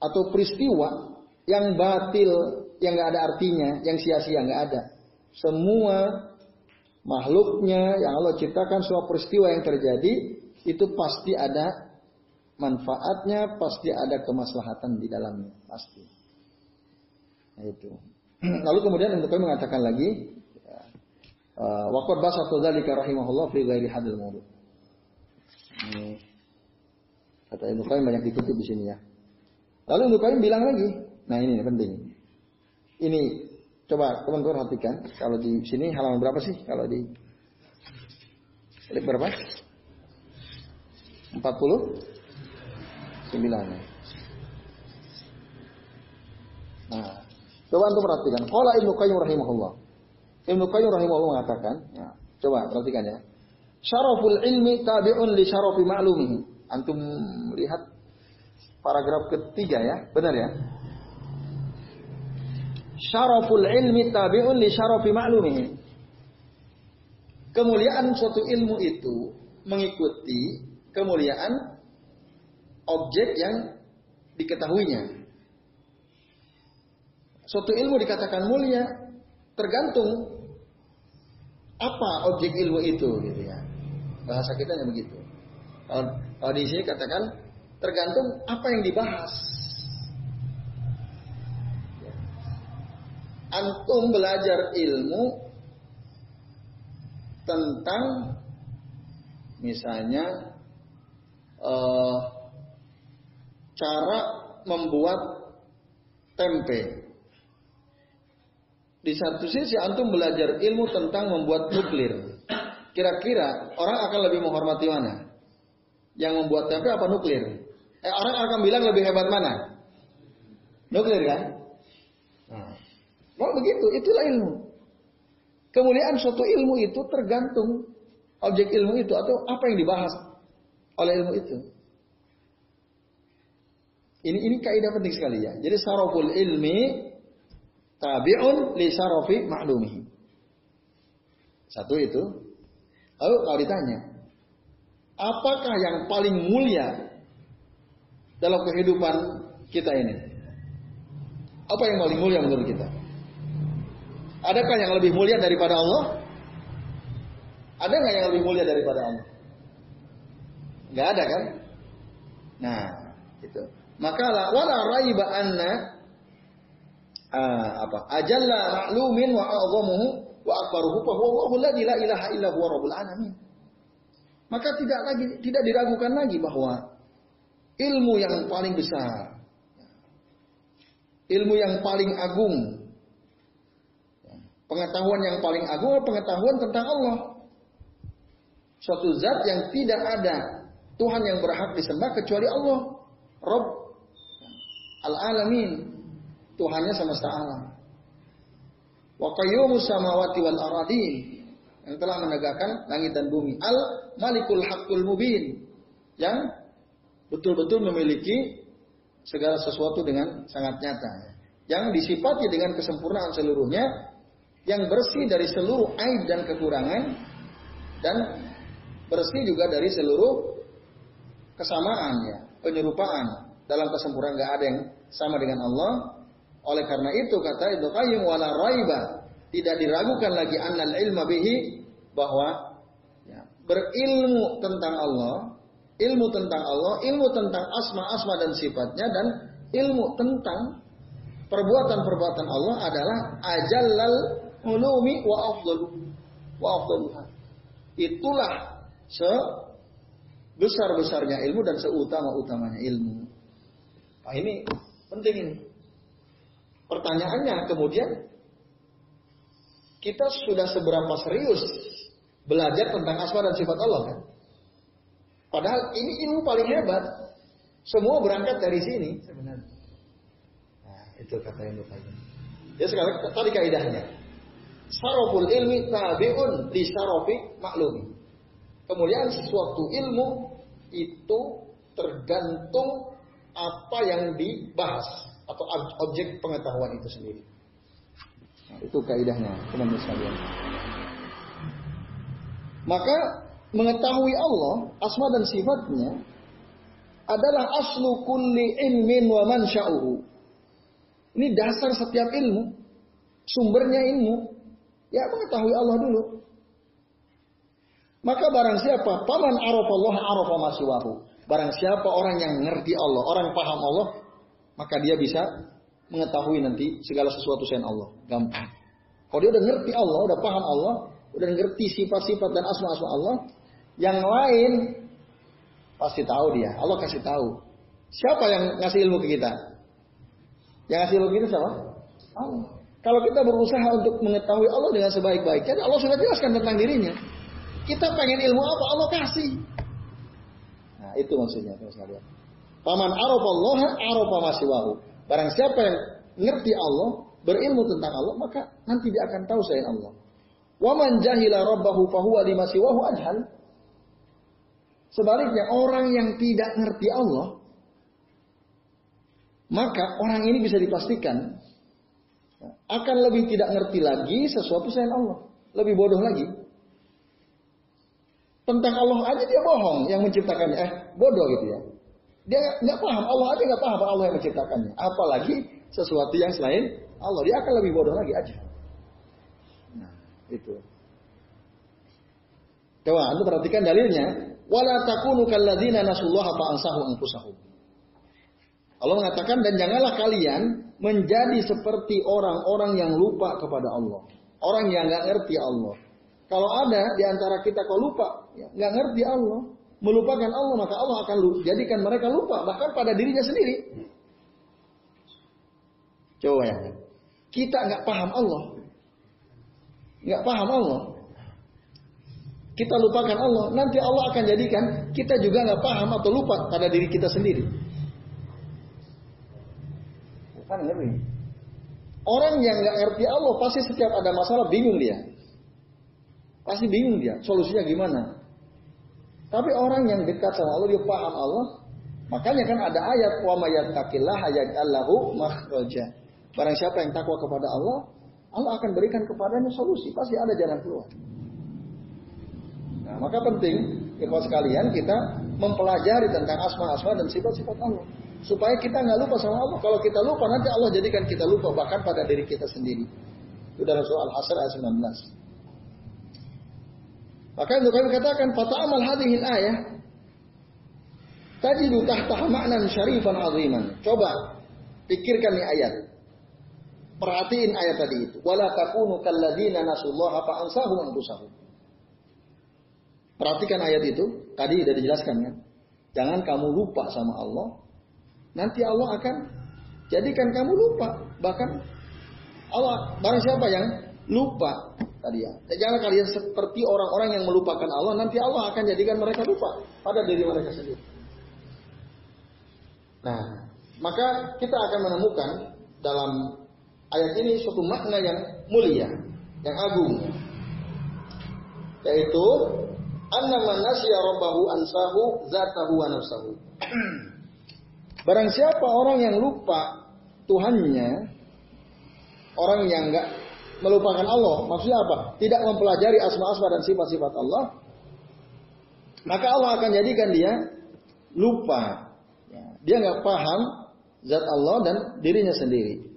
atau peristiwa yang batil, yang nggak ada artinya, yang sia-sia nggak ada. Semua makhluknya yang Allah ciptakan, semua peristiwa yang terjadi itu pasti ada manfaatnya, pasti ada kemaslahatan di dalamnya, pasti. Nah, itu. Lalu kemudian untuk kami mengatakan lagi, uh, waqad basatu dzalika rahimahullah fi ghairi hadil mawdu. Kata Ibnu Qayyim banyak dikutip di sini ya. Lalu Ibnu Qayyim bilang lagi, nah ini penting. Ini coba teman-teman perhatikan kalau di sini halaman berapa sih kalau di berapa? 49 ya. Nah, coba untuk perhatikan. Qala Ibnu Qayyim rahimahullah. Ibnu Qayyim rahimahullah mengatakan, ya, coba perhatikan ya. Syaraful ilmi tabi'un li syarafi ma'lumihi. Antum lihat paragraf ketiga ya, benar ya? Syaraful ilmi tabi'un li syarafi ma'lumihi. Kemuliaan suatu ilmu itu mengikuti kemuliaan objek yang diketahuinya. Suatu ilmu dikatakan mulia tergantung apa objek ilmu itu gitu ya. Bahasa kita begitu. Kalau, kalau di sini katakan Tergantung apa yang dibahas. Antum belajar ilmu tentang misalnya uh, cara membuat tempe. Di satu sisi antum belajar ilmu tentang membuat nuklir. Kira-kira orang akan lebih menghormati mana? Yang membuat tempe apa nuklir? Eh, orang akan bilang lebih hebat mana? Nuklir kan? Nah. Begitu, itulah ilmu. Kemuliaan suatu ilmu itu tergantung objek ilmu itu atau apa yang dibahas oleh ilmu itu. Ini ini kaidah penting sekali ya. Jadi saraful ilmi tabi'un li sarafi ma'lumihi. Satu itu. Lalu kalau ditanya, apakah yang paling mulia dalam kehidupan kita ini? Apa yang paling mulia menurut kita? Adakah yang lebih mulia daripada Allah? Ada nggak yang lebih mulia daripada Allah? Nggak ada kan? Nah, itu. Maka la wala raiba anna uh, apa? Ajalla ma'lumin wa a'zamuhu wa akbaruhu fa huwa Allahu la ilaha illa huwa rabbul alamin. Maka tidak lagi tidak diragukan lagi bahwa ilmu yang paling besar, ilmu yang paling agung, pengetahuan yang paling agung pengetahuan tentang Allah. Suatu zat yang tidak ada Tuhan yang berhak disembah kecuali Allah, Rob. Al-alamin, Tuhannya semesta alam. Wa qayyumus samawati wal aradin yang telah menegakkan langit dan bumi. Al Malikul Haqqul Mubin. Yang betul-betul memiliki segala sesuatu dengan sangat nyata. Yang disifati dengan kesempurnaan seluruhnya, yang bersih dari seluruh aib dan kekurangan, dan bersih juga dari seluruh kesamaan ya, penyerupaan dalam kesempurnaan nggak ada yang sama dengan Allah. Oleh karena itu kata Ibnu Qayyim wala raiba tidak diragukan lagi annal ilma bihi bahwa ya, berilmu tentang Allah ilmu tentang Allah, ilmu tentang asma-asma dan sifatnya dan ilmu tentang perbuatan-perbuatan Allah adalah ajallal ulumi wa afdalu wa afdaluha. Itulah sebesar-besarnya ilmu dan seutama-utamanya ilmu. Nah ini penting ini. Pertanyaannya kemudian kita sudah seberapa serius belajar tentang asma dan sifat Allah kan? Padahal ini ilmu paling hebat. Semua berangkat dari sini sebenarnya. Nah, itu kata yang Qayyim. Ya sekarang tadi kaidahnya. Saroful ilmi tabi'un di sarofi maklumi. Kemuliaan sesuatu ilmu itu tergantung apa yang dibahas atau objek pengetahuan itu sendiri. Nah, itu kaidahnya, teman-teman sekalian. Maka mengetahui Allah, asma dan sifatnya adalah aslu kulli ilmin wa mansya'uhu. Ini dasar setiap ilmu. Sumbernya ilmu. Ya mengetahui Allah dulu. Maka barang siapa paman arafallah arafa masiwahu. Barang siapa orang yang ngerti Allah, orang paham Allah, maka dia bisa mengetahui nanti segala sesuatu selain Allah. Gampang. Kalau dia udah ngerti Allah, udah paham Allah, udah ngerti sifat-sifat dan asma-asma Allah, yang lain pasti tahu dia. Allah kasih tahu. Siapa yang ngasih ilmu ke kita? Yang ngasih ilmu ke kita siapa? Allah. Kalau kita berusaha untuk mengetahui Allah dengan sebaik-baiknya, Allah sudah jelaskan tentang dirinya. Kita pengen ilmu apa? Allah kasih. Nah, itu maksudnya, teman sekalian. Paman Allah, arafa masiwahu. Barang siapa yang ngerti Allah, berilmu tentang Allah, maka nanti dia akan tahu selain Allah. Waman jahila rabbahu fahuwa limasiwahu ajhal. Sebaliknya orang yang tidak ngerti Allah, maka orang ini bisa dipastikan akan lebih tidak ngerti lagi sesuatu selain Allah, lebih bodoh lagi. Tentang Allah aja dia bohong yang menciptakannya, eh bodoh gitu ya. Dia nggak paham Allah aja nggak paham Allah yang menciptakannya, apalagi sesuatu yang selain Allah dia akan lebih bodoh lagi aja. Nah itu. Coba anda perhatikan dalilnya. Wala takunu kalladzina nasullaha fa ansahu anfusahum. Allah mengatakan dan janganlah kalian menjadi seperti orang-orang yang lupa kepada Allah. Orang yang nggak ngerti Allah. Kalau ada di antara kita kalau lupa, ya, nggak ngerti Allah, melupakan Allah, maka Allah akan jadikan mereka lupa bahkan pada dirinya sendiri. Coba ya, kita nggak paham Allah, nggak paham Allah, kita lupakan Allah, nanti Allah akan jadikan kita juga nggak paham atau lupa pada diri kita sendiri. Kan. Orang yang nggak ngerti Allah pasti setiap ada masalah bingung dia. Pasti bingung dia, solusinya gimana. Tapi orang yang dekat sama Allah, dia paham Allah. Makanya kan ada ayat wa mayattaqillah yaj'allahu makhraja. Barang siapa yang takwa kepada Allah, Allah akan berikan kepadanya solusi, pasti ada jalan keluar. Nah, maka penting, ikhwas sekalian, kita mempelajari tentang asma-asma dan sifat-sifat Allah. Supaya kita nggak lupa sama Allah. Kalau kita lupa, nanti Allah jadikan kita lupa bahkan pada diri kita sendiri. Itu dalam surah Al-Hasr ayat 19. Maka untuk kami katakan, amal hadihil ayah, tajidu tahtaha ma'nan syarifan aziman. Coba, pikirkan nih ayat. Perhatiin ayat tadi itu. Wala takunu kalladzina nasullaha fa'ansahum anfusahum. Perhatikan ayat itu, tadi sudah dijelaskan kan. Jangan kamu lupa sama Allah. Nanti Allah akan jadikan kamu lupa. Bahkan Allah, barang siapa yang lupa tadi ya. Jangan kalian seperti orang-orang yang melupakan Allah. Nanti Allah akan jadikan mereka lupa pada diri mereka sendiri. Nah, maka kita akan menemukan dalam ayat ini suatu makna yang mulia, yang agung. Yaitu ansahu zatahu. Barang siapa orang yang lupa Tuhannya, orang yang enggak melupakan Allah, maksudnya apa? Tidak mempelajari asma-asma dan sifat-sifat Allah, maka Allah akan jadikan dia lupa. Ya, dia nggak paham zat Allah dan dirinya sendiri.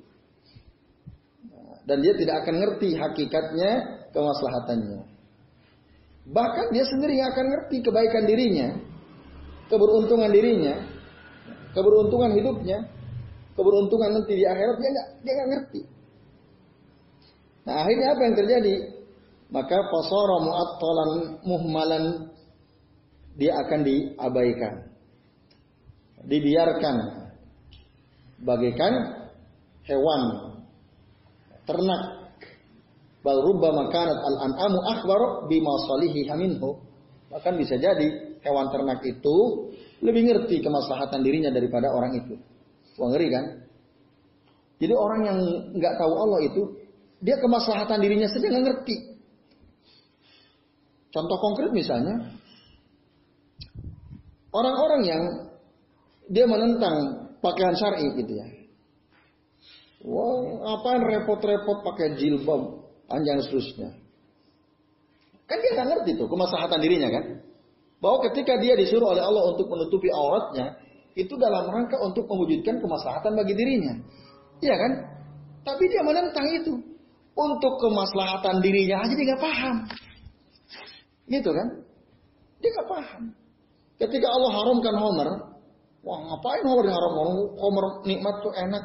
Dan dia tidak akan ngerti hakikatnya kemaslahatannya. Bahkan dia sendiri yang akan ngerti kebaikan dirinya, keberuntungan dirinya, keberuntungan hidupnya, keberuntungan nanti di akhirat dia nggak dia nggak ngerti. Nah akhirnya apa yang terjadi? Maka fasara mu'attalan muhmalan dia akan diabaikan. Dibiarkan bagaikan hewan ternak Bal rubbama kanat al-an'amu akhbar bima salihi haminhu. Bahkan bisa jadi hewan ternak itu lebih ngerti kemaslahatan dirinya daripada orang itu. Wah ngeri kan? Jadi orang yang nggak tahu Allah itu, dia kemaslahatan dirinya saja nggak ngerti. Contoh konkret misalnya, orang-orang yang dia menentang pakaian syar'i gitu ya. Wah, apa yang repot-repot pakai jilbab panjang seterusnya. Kan dia nggak ngerti tuh kemaslahatan dirinya kan. Bahwa ketika dia disuruh oleh Allah untuk menutupi auratnya, itu dalam rangka untuk mewujudkan kemaslahatan bagi dirinya. Iya kan? Tapi dia menentang itu. Untuk kemaslahatan dirinya aja dia nggak paham. Gitu kan? Dia nggak paham. Ketika Allah haramkan Homer, wah ngapain Homer diharamkan? Homer nikmat tuh enak,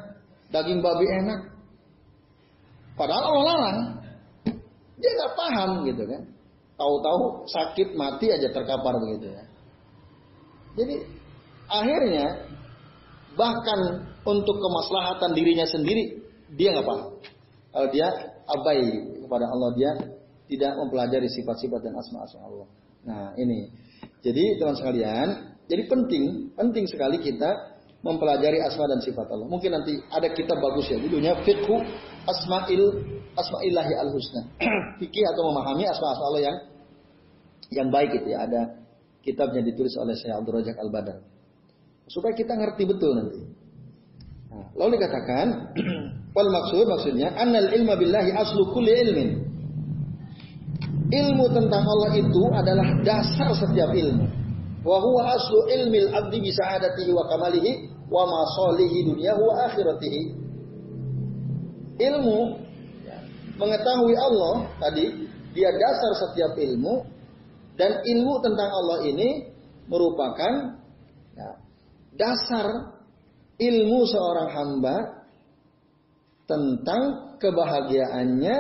daging babi enak. Padahal Allah larang. Dia nggak paham gitu kan. Tahu-tahu sakit mati aja terkapar begitu ya. Jadi akhirnya bahkan untuk kemaslahatan dirinya sendiri dia nggak paham. Kalau dia abai kepada Allah dia tidak mempelajari sifat-sifat dan asma-asma Allah. Nah ini jadi teman sekalian, jadi penting penting sekali kita mempelajari asma dan sifat Allah. Mungkin nanti ada kitab bagus ya, judulnya Fiqhu Asma'il Asma'illahi Al-Husna. Fikih atau memahami asma-asma Allah yang yang baik itu ya. Ada kitabnya ditulis oleh Syekh Abdul Rajak Al-Badar. Supaya kita ngerti betul nanti. Nah, lalu dikatakan, wal maksud maksudnya annal ilma billahi aslu kulli ilmin. Ilmu tentang Allah itu adalah dasar setiap ilmu. Wa huwa aslu ilmil abdi bi sa'adatihi wa kamalihi wa masalihi dunyahu wa akhiratihi. Ilmu mengetahui Allah tadi dia dasar setiap ilmu dan ilmu tentang Allah ini merupakan ya, dasar ilmu seorang hamba tentang kebahagiaannya,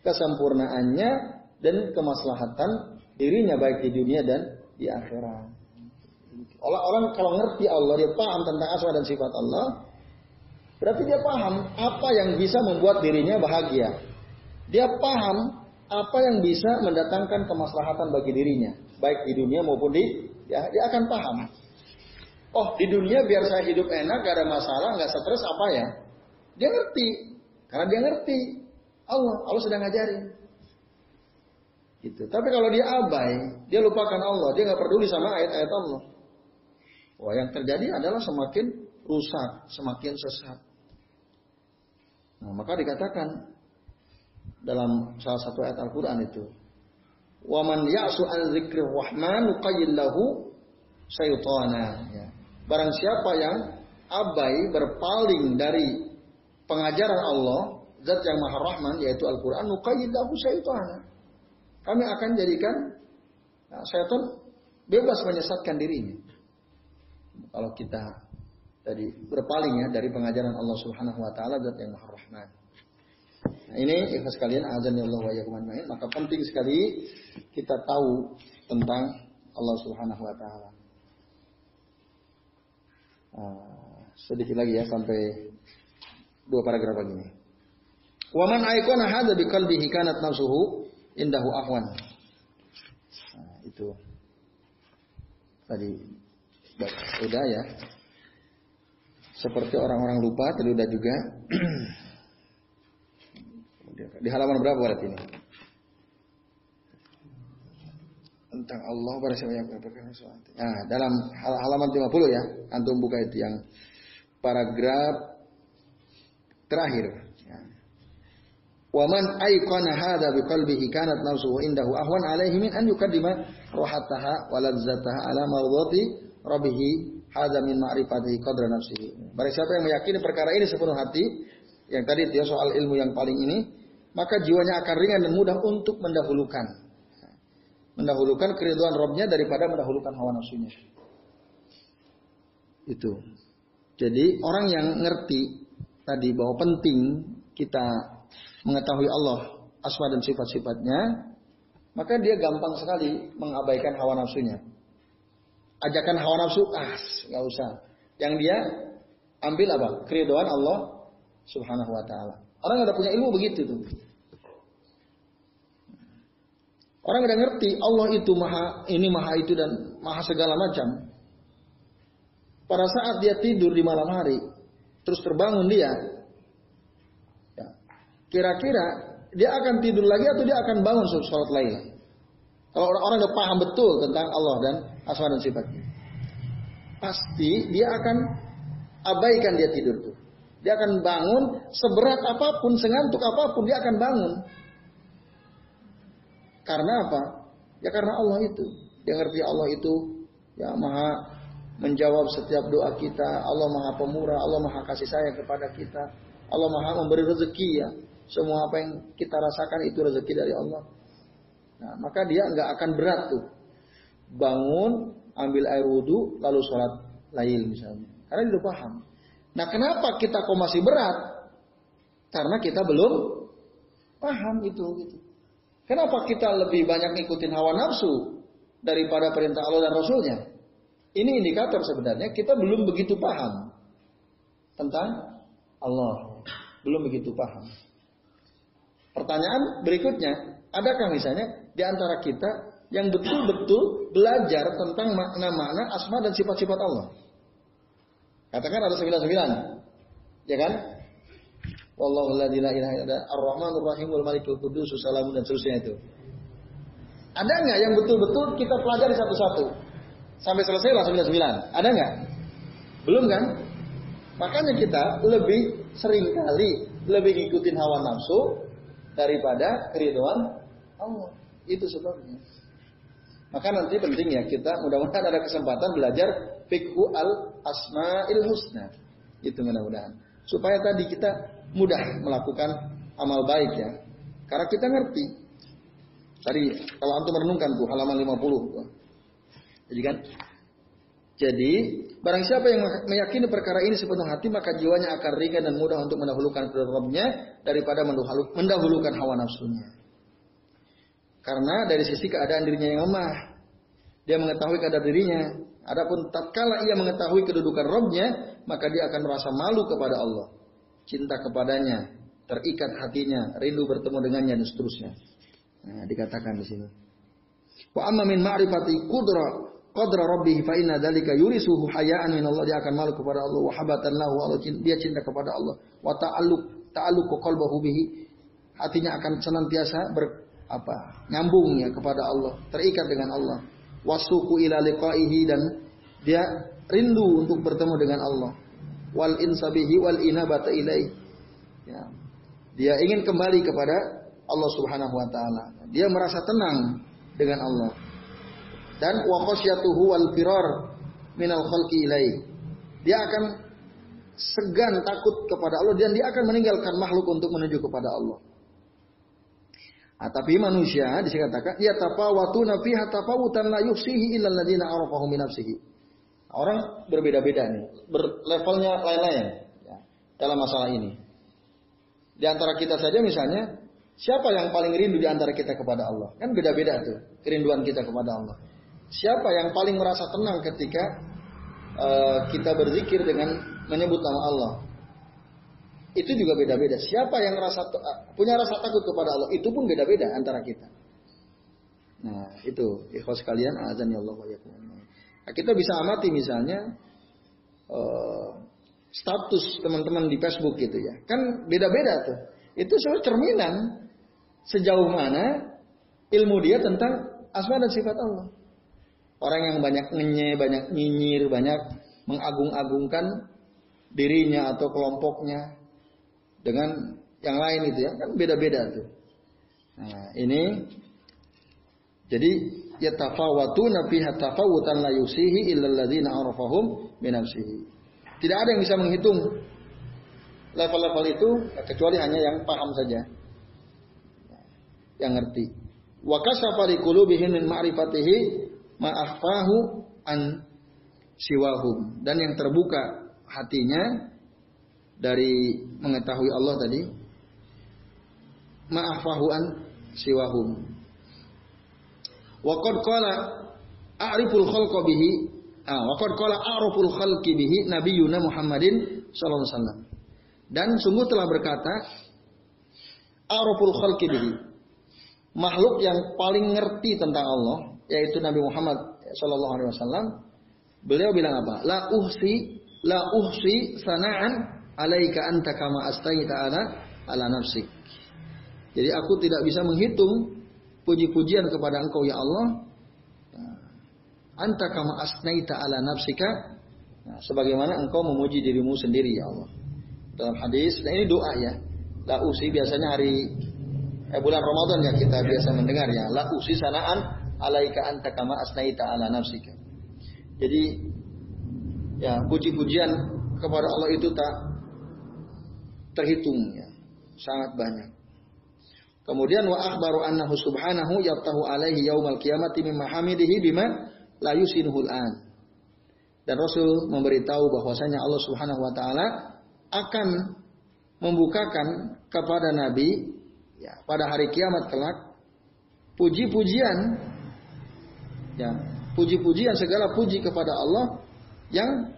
kesempurnaannya, dan kemaslahatan dirinya baik di dunia dan di akhirat. Orang-orang kalau ngerti Allah, dia paham tentang asma dan sifat Allah, berarti dia paham apa yang bisa membuat dirinya bahagia. Dia paham apa yang bisa mendatangkan kemaslahatan bagi dirinya, baik di dunia maupun di ya dia akan paham. Oh di dunia biar saya hidup enak, gak ada masalah, gak stres apa ya? Dia ngerti, karena dia ngerti Allah, Allah sedang ngajarin. Gitu. Tapi kalau dia abai, dia lupakan Allah, dia nggak peduli sama ayat-ayat Allah. Wah, yang terjadi adalah semakin rusak, semakin sesat. Nah, maka dikatakan dalam salah satu ayat Al-Quran itu, "Waman ya'su an zikri rahman lahu sayutana." Ya. Barang siapa yang abai berpaling dari pengajaran Allah, zat yang maha rahman, yaitu Al-Quran, lahu sayutana kami akan jadikan nah, setan bebas menyesatkan dirinya. Kalau kita tadi berpaling ya dari pengajaran Allah Subhanahu wa taala zat yang Maha Rahman. Nah, ini ikhlas kalian azan ya Allah wa yakum maka penting sekali kita tahu tentang Allah Subhanahu wa taala. Nah, sedikit lagi ya sampai dua paragraf lagi ini. Waman aikona hadza biqalbihi kanat nafsuhu indahu ahwan. Nah, itu tadi udah ya. Seperti orang-orang lupa tadi udah juga. Di halaman berapa berarti ini? Tentang Allah yang Nah, dalam halaman 50 ya, antum buka itu yang paragraf terakhir. Waman aikana hadha biqalbihi kanat nafsuhu indahu ahwan alaihi min an yukaddima rohataha wa ladzataha ala mardhati rabbih hadha min ma'rifatihi qadra nafsihi. Barang siapa yang meyakini perkara ini sepenuh hati, yang tadi dia soal ilmu yang paling ini, maka jiwanya akan ringan dan mudah untuk mendahulukan. Mendahulukan keriduan Robnya daripada mendahulukan hawa nafsunya. Itu. Jadi orang yang ngerti tadi bahwa penting kita mengetahui Allah asma dan sifat-sifatnya, maka dia gampang sekali mengabaikan hawa nafsunya. Ajakan hawa nafsu, ah, nggak usah. Yang dia ambil apa? Keridoan Allah Subhanahu wa taala. Orang yang punya ilmu begitu tuh. Orang udah ngerti Allah itu maha ini maha itu dan maha segala macam. pada saat dia tidur di malam hari, terus terbangun dia, ya, kira-kira dia akan tidur lagi atau dia akan bangun sholat lain? Kalau orang-orang udah paham betul tentang Allah dan asma dan sifatnya, pasti dia akan abaikan dia tidur tuh. Dia akan bangun seberat apa pun, sengantuk apa pun, dia akan bangun. Karena apa? Ya karena Allah itu. Dia ngerti Allah itu ya maha menjawab setiap doa kita. Allah maha pemurah, Allah maha kasih sayang kepada kita. Allah maha memberi rezeki ya. Semua apa yang kita rasakan itu rezeki dari Allah. Nah, maka dia nggak akan berat tuh. Bangun, ambil air wudhu, lalu sholat lail misalnya. Karena dia udah paham. Nah kenapa kita kok masih berat? Karena kita belum paham itu. Gitu. Kenapa kita lebih banyak ngikutin hawa nafsu daripada perintah Allah dan Rasulnya? Ini indikator sebenarnya kita belum begitu paham tentang Allah. Belum begitu paham. Pertanyaan berikutnya, adakah misalnya di antara kita yang betul-betul belajar tentang makna-makna asma dan sifat-sifat Allah? Katakan ada sembilan sembilan, ya kan? Wallahu la ilaha illa ar-rahmanur rahim wal malikul dan seterusnya itu. Ada nggak yang betul-betul kita pelajari satu-satu? Sampai selesai sembilan sembilan. Ada nggak? Belum kan? Makanya kita lebih sering kali lebih ngikutin hawa nafsu daripada keriduan Allah. Itu sebabnya. Maka nanti penting ya kita mudah-mudahan ada kesempatan belajar fikhu al asmail husna. Itu mudah-mudahan. Supaya tadi kita mudah melakukan amal baik ya. Karena kita ngerti. Tadi kalau antum merenungkan tuh halaman 50 tuh. Jadi kan jadi barang siapa yang meyakini perkara ini sepenuh hati maka jiwanya akan ringan dan mudah untuk mendahulukan Rabbnya daripada mendahulukan hawa nafsunya. Karena dari sisi keadaan dirinya yang lemah, dia mengetahui keadaan dirinya. Adapun tatkala ia mengetahui kedudukan Rabbnya, maka dia akan merasa malu kepada Allah cinta kepadanya, terikat hatinya, rindu bertemu dengannya dan seterusnya. Nah, dikatakan di sini. Wa amma min ma'rifati qudra qadra rabbih fa inna dzalika yurisuhu hayaan min Allah dia akan malu kepada Allah wa habatan lahu Allah dia cinta kepada Allah wa ta'alluq ta'alluq qalbahu bihi hatinya akan senantiasa ber apa nyambung ya kepada Allah terikat dengan Allah wasuku ila liqaihi dan dia rindu untuk bertemu dengan Allah wal insabihi wal inabata ilai. Ya. Dia ingin kembali kepada Allah Subhanahu wa taala. Dia merasa tenang dengan Allah. Dan wa khasyatuhu wal firar minal khalqi ilai. Dia akan segan takut kepada Allah dan dia akan meninggalkan makhluk untuk menuju kepada Allah. Nah, tapi manusia dikatakan ya tafawatuna fiha tafawutan la yusihi illa alladziina arafahu min nafsihi. Orang berbeda-beda nih, berlevelnya lain-lain ya, dalam masalah ini. Di antara kita saja misalnya, siapa yang paling rindu di antara kita kepada Allah? Kan beda-beda tuh kerinduan kita kepada Allah. Siapa yang paling merasa tenang ketika uh, kita berzikir dengan menyebut nama Allah? Itu juga beda-beda. Siapa yang rasa punya rasa takut kepada Allah? Itu pun beda-beda antara kita. Nah, itu ikhwas kalian azan ya Allah. Nah, kita bisa amati misalnya uh, status teman-teman di Facebook gitu ya. Kan beda-beda tuh. Itu sebenarnya cerminan sejauh mana ilmu dia tentang asma dan sifat Allah. Orang yang banyak ngenye, banyak nyinyir, banyak mengagung-agungkan dirinya atau kelompoknya dengan yang lain itu ya kan beda-beda tuh. Nah, ini jadi yatafawatuna fiha tafawutan la yusihi illa alladziina arafahum min Tidak ada yang bisa menghitung level-level itu kecuali hanya yang paham saja. Yang ngerti. Wa kasafa liqulubihim min ma'rifatihi ma akhfahu an siwahum dan yang terbuka hatinya dari mengetahui Allah tadi ma'afahu an siwahum Wa qad qala a'riful khalqa bihi ah wa qala a'riful khalqi bihi nabiyuna Muhammadin sallallahu alaihi wasallam. Dan sungguh telah berkata a'riful khalqi bihi makhluk yang paling ngerti tentang Allah yaitu Nabi Muhammad sallallahu alaihi wasallam Beliau bilang apa? La uhsi la uhsi sana'an alaika anta kama astaita ala ala nafsik. Jadi aku tidak bisa menghitung puji-pujian kepada engkau ya Allah. Anta kama asnaita ala nafsika. Nah, sebagaimana engkau memuji dirimu sendiri ya Allah. Dalam hadis, nah ini doa ya. La usi biasanya hari eh, bulan Ramadan ya kita biasa mendengar ya. La usi sanaan alaika anta kama asnaita ala nafsika. Jadi ya puji-pujian kepada Allah itu tak terhitung ya. Sangat banyak. Kemudian wa akhbaru annahu subhanahu yaftahu alaihi yaumal qiyamati mimma hamidihi bima la yusinuhul an. Dan Rasul memberitahu bahwasanya Allah Subhanahu wa taala akan membukakan kepada Nabi ya, pada hari kiamat kelak puji-pujian ya, puji-pujian segala puji kepada Allah yang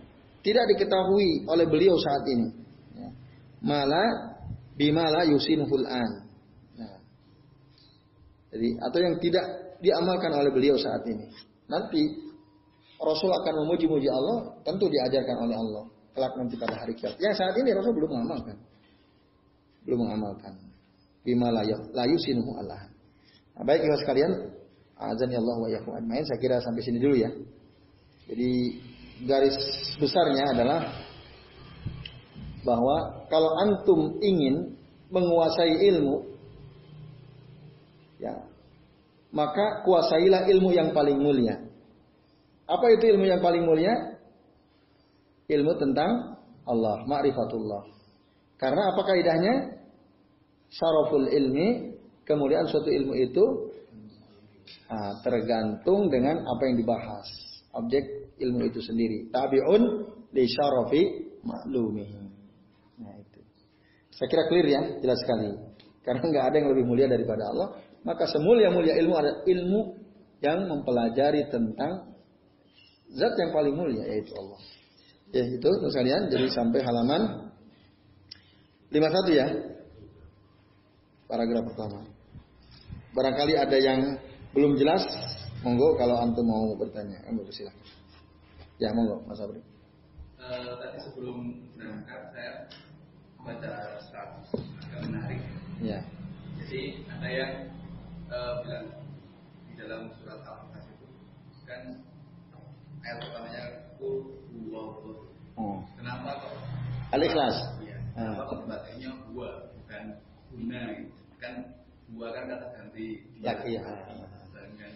tidak diketahui oleh beliau saat ini. Ya. Mala bimala yusinuhul an. Nah. Jadi atau yang tidak diamalkan oleh beliau saat ini. Nanti Rasul akan memuji-muji Allah, tentu diajarkan oleh Allah. Kelak nanti pada hari kiamat. Yang saat ini Rasul belum mengamalkan. Belum mengamalkan. Bima la yusinuhu Allah. Nah, baik ibu sekalian, azan ya Allah wa ajmain. Saya kira sampai sini dulu ya. Jadi garis besarnya adalah bahwa kalau antum ingin menguasai ilmu ya maka kuasailah ilmu yang paling mulia. Apa itu ilmu yang paling mulia? Ilmu tentang Allah, ma'rifatullah. Karena apa kaidahnya? Syaraful ilmi, kemuliaan suatu ilmu itu nah, tergantung dengan apa yang dibahas. Objek ilmu itu sendiri. Tabi'un li syarafi maklumihi. Nah itu. Saya kira clear ya, jelas sekali. Karena nggak ada yang lebih mulia daripada Allah. Maka semulia-mulia ilmu ada ilmu yang mempelajari tentang zat yang paling mulia yaitu Allah. Ya itu sekalian. Jadi sampai halaman 51 ya. Paragraf pertama. Barangkali ada yang belum jelas, monggo kalau antum mau bertanya, monggo silakan. Ya monggo Mas Abri. Uh, tadi sebelum berangkat saya baca status agak menarik. Ya. Jadi ada yang uh, bilang di dalam surat Al-Fatihah itu kan ayat pertamanya kul huwallahu. Oh. Kenapa kok? Al-Ikhlas. Iya. Ah. Kenapa kok bacanya huwa bukan guna gitu? Kan huwa kan kata ganti. Laki ya. Sedangkan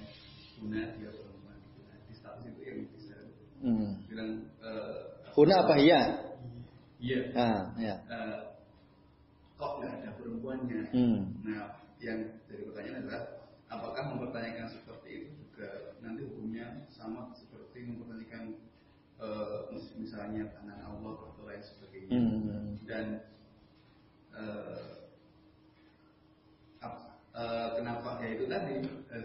guna dia perempuan gitu. Nah, di status itu yang bisa Hmm. bilang uh, Huna apa iya? Iya. Ah, ya. Eh, kok nggak ada perempuannya? Hmm. Nah, yang jadi pertanyaan adalah apakah mempertanyakan seperti itu juga nanti hukumnya sama seperti mempertanyakan eh, misalnya tangan Allah atau lain sebagainya Hmm. dan eh, ap- eh, kenapa ya itu tadi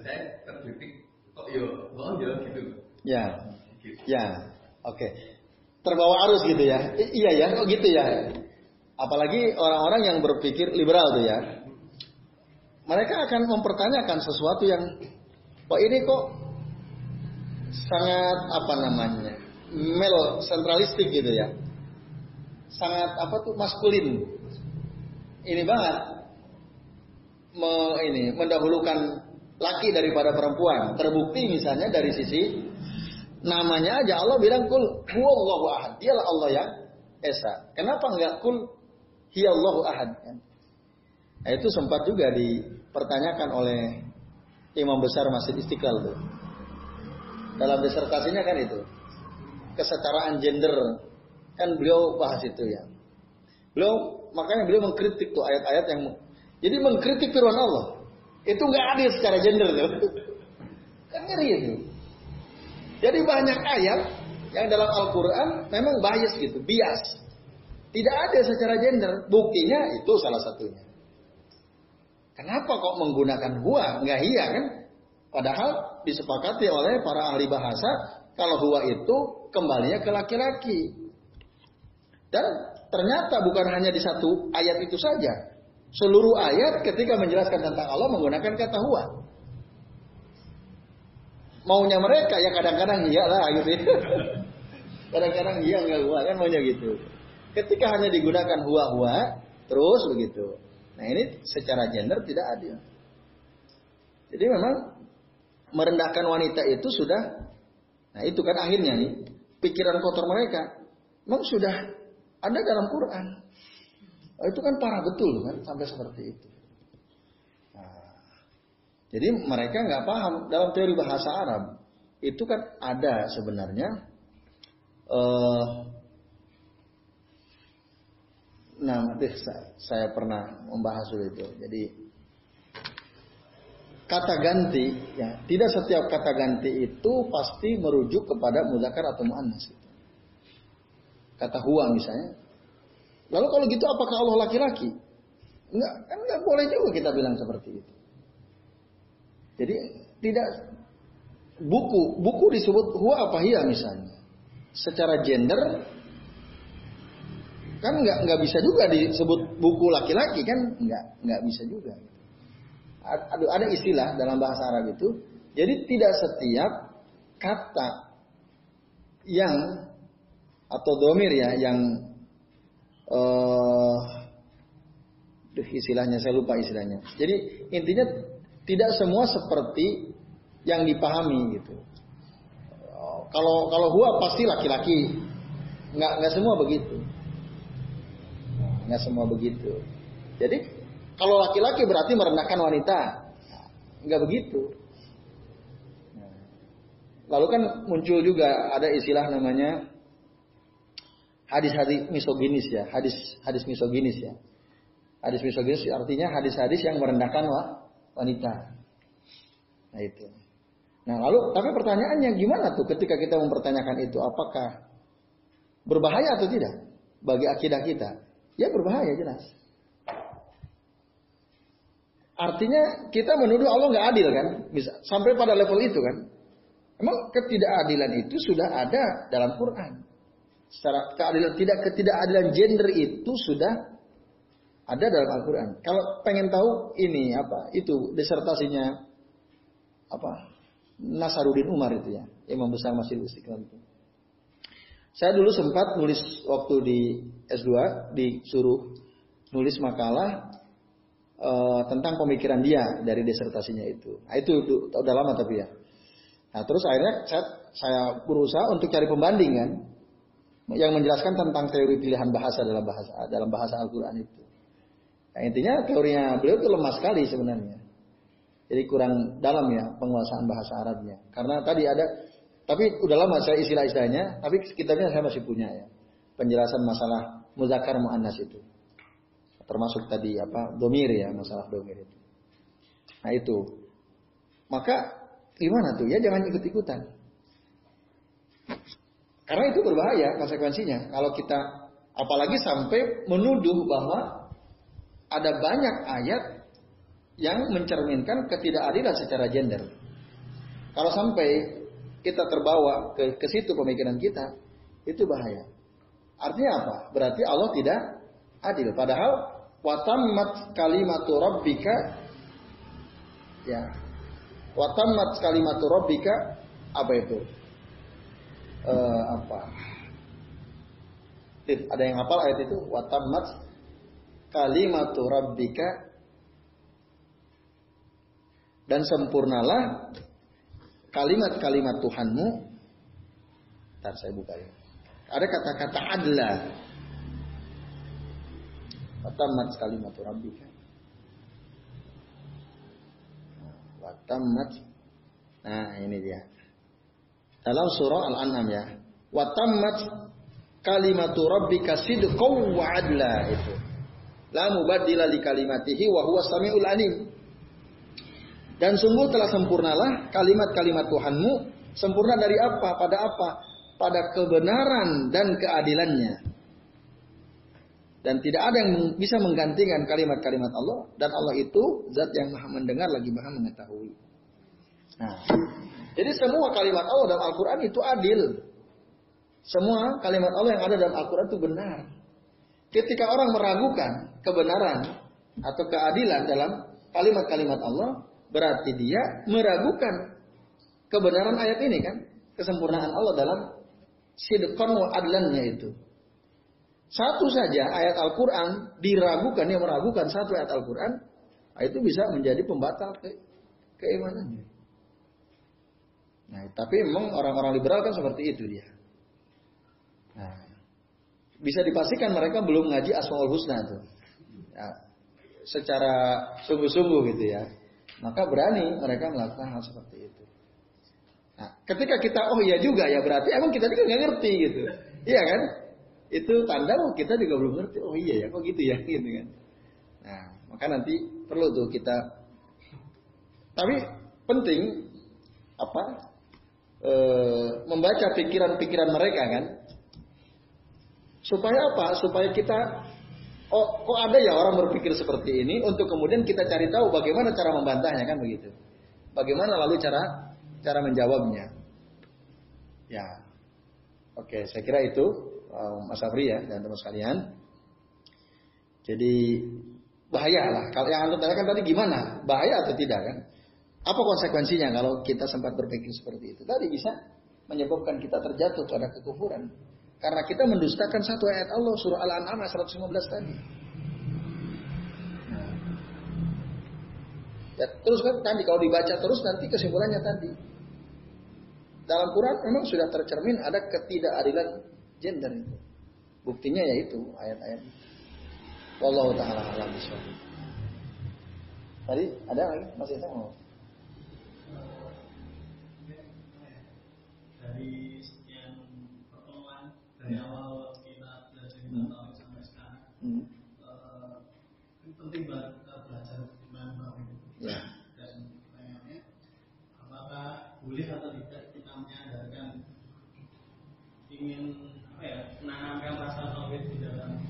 saya terdidik kok yo oh yo gitu Ya. gitu Ya. Oke. Terbawa arus gitu ya. I- iya ya, kok gitu ya. Apalagi orang-orang yang berpikir liberal tuh ya. Mereka akan mempertanyakan sesuatu yang kok ini kok sangat apa namanya? male sentralistik gitu ya. Sangat apa tuh maskulin. Ini banget me, ini mendahulukan laki daripada perempuan. Terbukti misalnya dari sisi namanya aja Allah bilang kul huwallahu ahad. Dialah Allah yang esa. Kenapa enggak kul hiyallahu ahad? Nah, itu sempat juga dipertanyakan oleh imam besar Masjid Istiqlal tuh. Dalam disertasinya kan itu kesetaraan gender kan beliau bahas itu ya. Beliau makanya beliau mengkritik tuh ayat-ayat yang jadi mengkritik firman Allah. Itu nggak adil secara gender tuh. Kan ngeri itu. Jadi banyak ayat yang dalam Al-Quran memang bias gitu, bias. Tidak ada secara gender. Buktinya itu salah satunya. Kenapa kok menggunakan huwa? Nggak iya kan? Padahal disepakati oleh para ahli bahasa kalau huwa itu kembalinya ke laki-laki. Dan ternyata bukan hanya di satu ayat itu saja. Seluruh ayat ketika menjelaskan tentang Allah menggunakan kata huwa. Maunya mereka ya kadang-kadang iya lah gitu. Kadang-kadang iya nggak huwa kan maunya gitu. Ketika hanya digunakan huwa-huwa terus begitu. Nah ini secara gender tidak adil. Jadi memang merendahkan wanita itu sudah, nah itu kan akhirnya nih pikiran kotor mereka memang sudah ada dalam Quran. Oh, itu kan parah betul kan sampai seperti itu. Jadi mereka nggak paham dalam teori bahasa Arab itu kan ada sebenarnya uh, nah nanti saya, saya pernah membahas itu. Jadi kata ganti ya tidak setiap kata ganti itu pasti merujuk kepada muzakkar atau muannas. Kata huwa misalnya. Lalu kalau gitu apakah Allah laki-laki? Enggak, kan enggak boleh juga kita bilang seperti itu. Jadi tidak buku buku disebut huwa apa hiya misalnya. Secara gender kan nggak nggak bisa juga disebut buku laki-laki kan nggak nggak bisa juga. Aduh ada istilah dalam bahasa Arab itu. Jadi tidak setiap kata yang atau domir ya yang uh, istilahnya saya lupa istilahnya. Jadi intinya tidak semua seperti yang dipahami gitu. Kalau kalau gua pasti laki-laki, nggak nggak semua begitu, nggak semua begitu. Jadi kalau laki-laki berarti merendahkan wanita, nggak begitu. Lalu kan muncul juga ada istilah namanya hadis-hadis misoginis ya, hadis hadis misoginis ya. Hadis misoginis artinya hadis-hadis yang merendahkan wanita. Nah itu. Nah lalu tapi pertanyaannya gimana tuh ketika kita mempertanyakan itu apakah berbahaya atau tidak bagi akidah kita? Ya berbahaya jelas. Artinya kita menuduh Allah nggak adil kan? Bisa sampai pada level itu kan? Emang ketidakadilan itu sudah ada dalam Quran secara keadilan tidak ketidakadilan gender itu sudah ada dalam Al-Qur'an. Kalau pengen tahu ini apa? Itu disertasinya apa? Nasaruddin Umar itu ya, Imam besar masih Istiqlal itu. Saya dulu sempat nulis waktu di S2 disuruh nulis makalah uh, tentang pemikiran dia dari disertasinya itu. Nah, itu udah lama tapi ya. Nah, terus akhirnya saya, saya berusaha untuk cari pembanding kan yang menjelaskan tentang teori pilihan bahasa dalam bahasa dalam bahasa Al-Qur'an itu. Nah, intinya teorinya beliau itu lemah sekali sebenarnya. Jadi kurang dalam ya penguasaan bahasa Arabnya. Karena tadi ada tapi udah lama saya istilah-istilahnya, tapi kitabnya saya masih punya ya. Penjelasan masalah muzakkar muannas itu. Termasuk tadi apa? domir ya, masalah domir itu. Nah, itu. Maka gimana tuh? Ya jangan ikut-ikutan. Karena itu berbahaya konsekuensinya. Kalau kita apalagi sampai menuduh bahwa ada banyak ayat yang mencerminkan ketidakadilan secara gender. Kalau sampai kita terbawa ke, ke situ pemikiran kita, itu bahaya. Artinya apa? Berarti Allah tidak adil. Padahal watammat kalimatu rabbika ya. Watammat kalimatu rabbika apa itu? uh, apa? Ada yang hafal ayat itu? Watamat kalimatu rabbika dan sempurnalah kalimat-kalimat Tuhanmu. Ntar saya buka ya. Ada kata-kata adla. Watamat kalimatu rabbika. Watamat. Nah ini dia dalam surah Al-An'am ya. Wa tammat kalimatu rabbika sidqan wa adla itu. La mubaddila li kalimatihi wa huwa samiul alim. Dan sungguh telah sempurnalah kalimat-kalimat Tuhanmu. Sempurna dari apa? Pada apa? Pada kebenaran dan keadilannya. Dan tidak ada yang bisa menggantikan kalimat-kalimat Allah. Dan Allah itu zat yang maha mendengar lagi maha mengetahui. Nah, jadi semua kalimat Allah dalam Al-Quran itu adil. Semua kalimat Allah yang ada dalam Al-Quran itu benar. Ketika orang meragukan kebenaran atau keadilan dalam kalimat-kalimat Allah, berarti dia meragukan kebenaran ayat ini kan, kesempurnaan Allah dalam sidqan wa adlannya itu. Satu saja ayat Al-Quran diragukan, yang meragukan satu ayat Al-Quran, nah, itu bisa menjadi pembatal ke, keimanannya. Nah, tapi memang orang-orang liberal kan seperti itu dia. Nah, bisa dipastikan mereka belum ngaji Asmaul Husna itu. Ya, secara sungguh-sungguh gitu ya. Maka berani mereka melakukan hal seperti itu. Nah, ketika kita oh iya juga ya berarti emang kita juga nggak ngerti gitu. Iya kan? itu tanda oh, kita juga belum ngerti. Oh iya ya, kok gitu ya, gitu kan. Nah, maka nanti perlu tuh kita. Tapi penting apa? E, membaca pikiran-pikiran mereka kan. Supaya apa? Supaya kita oh kok ada ya orang berpikir seperti ini untuk kemudian kita cari tahu bagaimana cara membantahnya kan begitu. Bagaimana lalu cara cara menjawabnya. Ya. Oke, saya kira itu Mas Afri ya dan teman sekalian. Jadi bahaya lah. Kalau yang anda tanyakan tadi gimana? Bahaya atau tidak kan? Apa konsekuensinya kalau kita sempat berpikir seperti itu? Tadi bisa menyebabkan kita terjatuh pada kekufuran. Karena kita mendustakan satu ayat Allah surah Al-An'am 115 tadi. Ya, terus kan tadi kalau dibaca terus nanti kesimpulannya tadi. Dalam Quran memang sudah tercermin ada ketidakadilan gender itu. Buktinya yaitu ayat-ayat. Wallahu taala alam. Tadi ada lagi masih saya mau. Dari awal kita belajar hmm. sampai sekarang, hmm. uh, penting banget belajar. Ya. Dan pertanyaannya, apakah boleh atau tidak kita menyadarkan ingin apa ya menanamkan rasa tauhid di dalam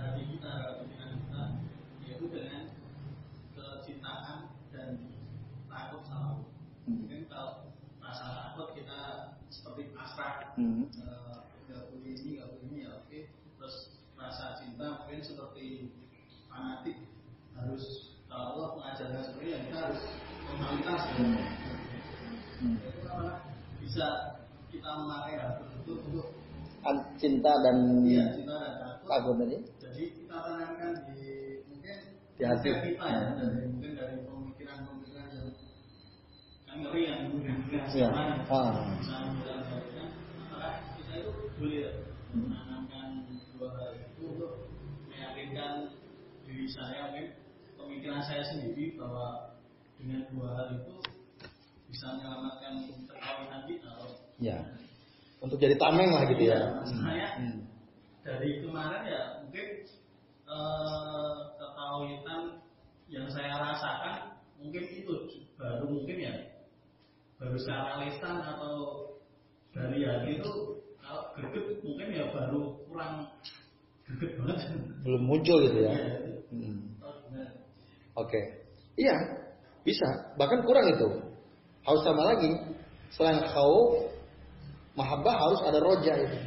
hati kita pikiran kita yaitu dengan kecintaan dan takut sama hmm. mungkin kalau rasa takut kita seperti pasrah hmm. uh, gak boleh ini gak boleh ini ya oke terus rasa cinta mungkin seperti fanatik harus kalau Allah mengajarkan seperti ini ya kita harus totalitas hmm. hmm. itu bisa kita memakai hal tersebut untuk cinta dan iya, cinta dan takut tadi. Jadi kita tanamkan di mungkin di hati kita ya, dari mungkin dari pemikiran-pemikiran yang ngeri yang kemudian ya. ah. Boleh menanamkan dua hal itu meyakinkan diri saya pemikiran saya sendiri bahwa dengan dua hal itu bisa menyelamatkan perkawinan kita Ya. Untuk jadi tameng lah gitu ya. Iya, saya hmm. dari kemarin ya mungkin eh, ketahuan yang saya rasakan mungkin itu baru mungkin ya baru secara lisan atau dari hati itu kalau greget mungkin ya baru kurang greget banget belum muncul gitu ya, ya hmm. oke okay. iya bisa bahkan kurang itu harus sama lagi selain kau Mahabbah harus ada roja itu.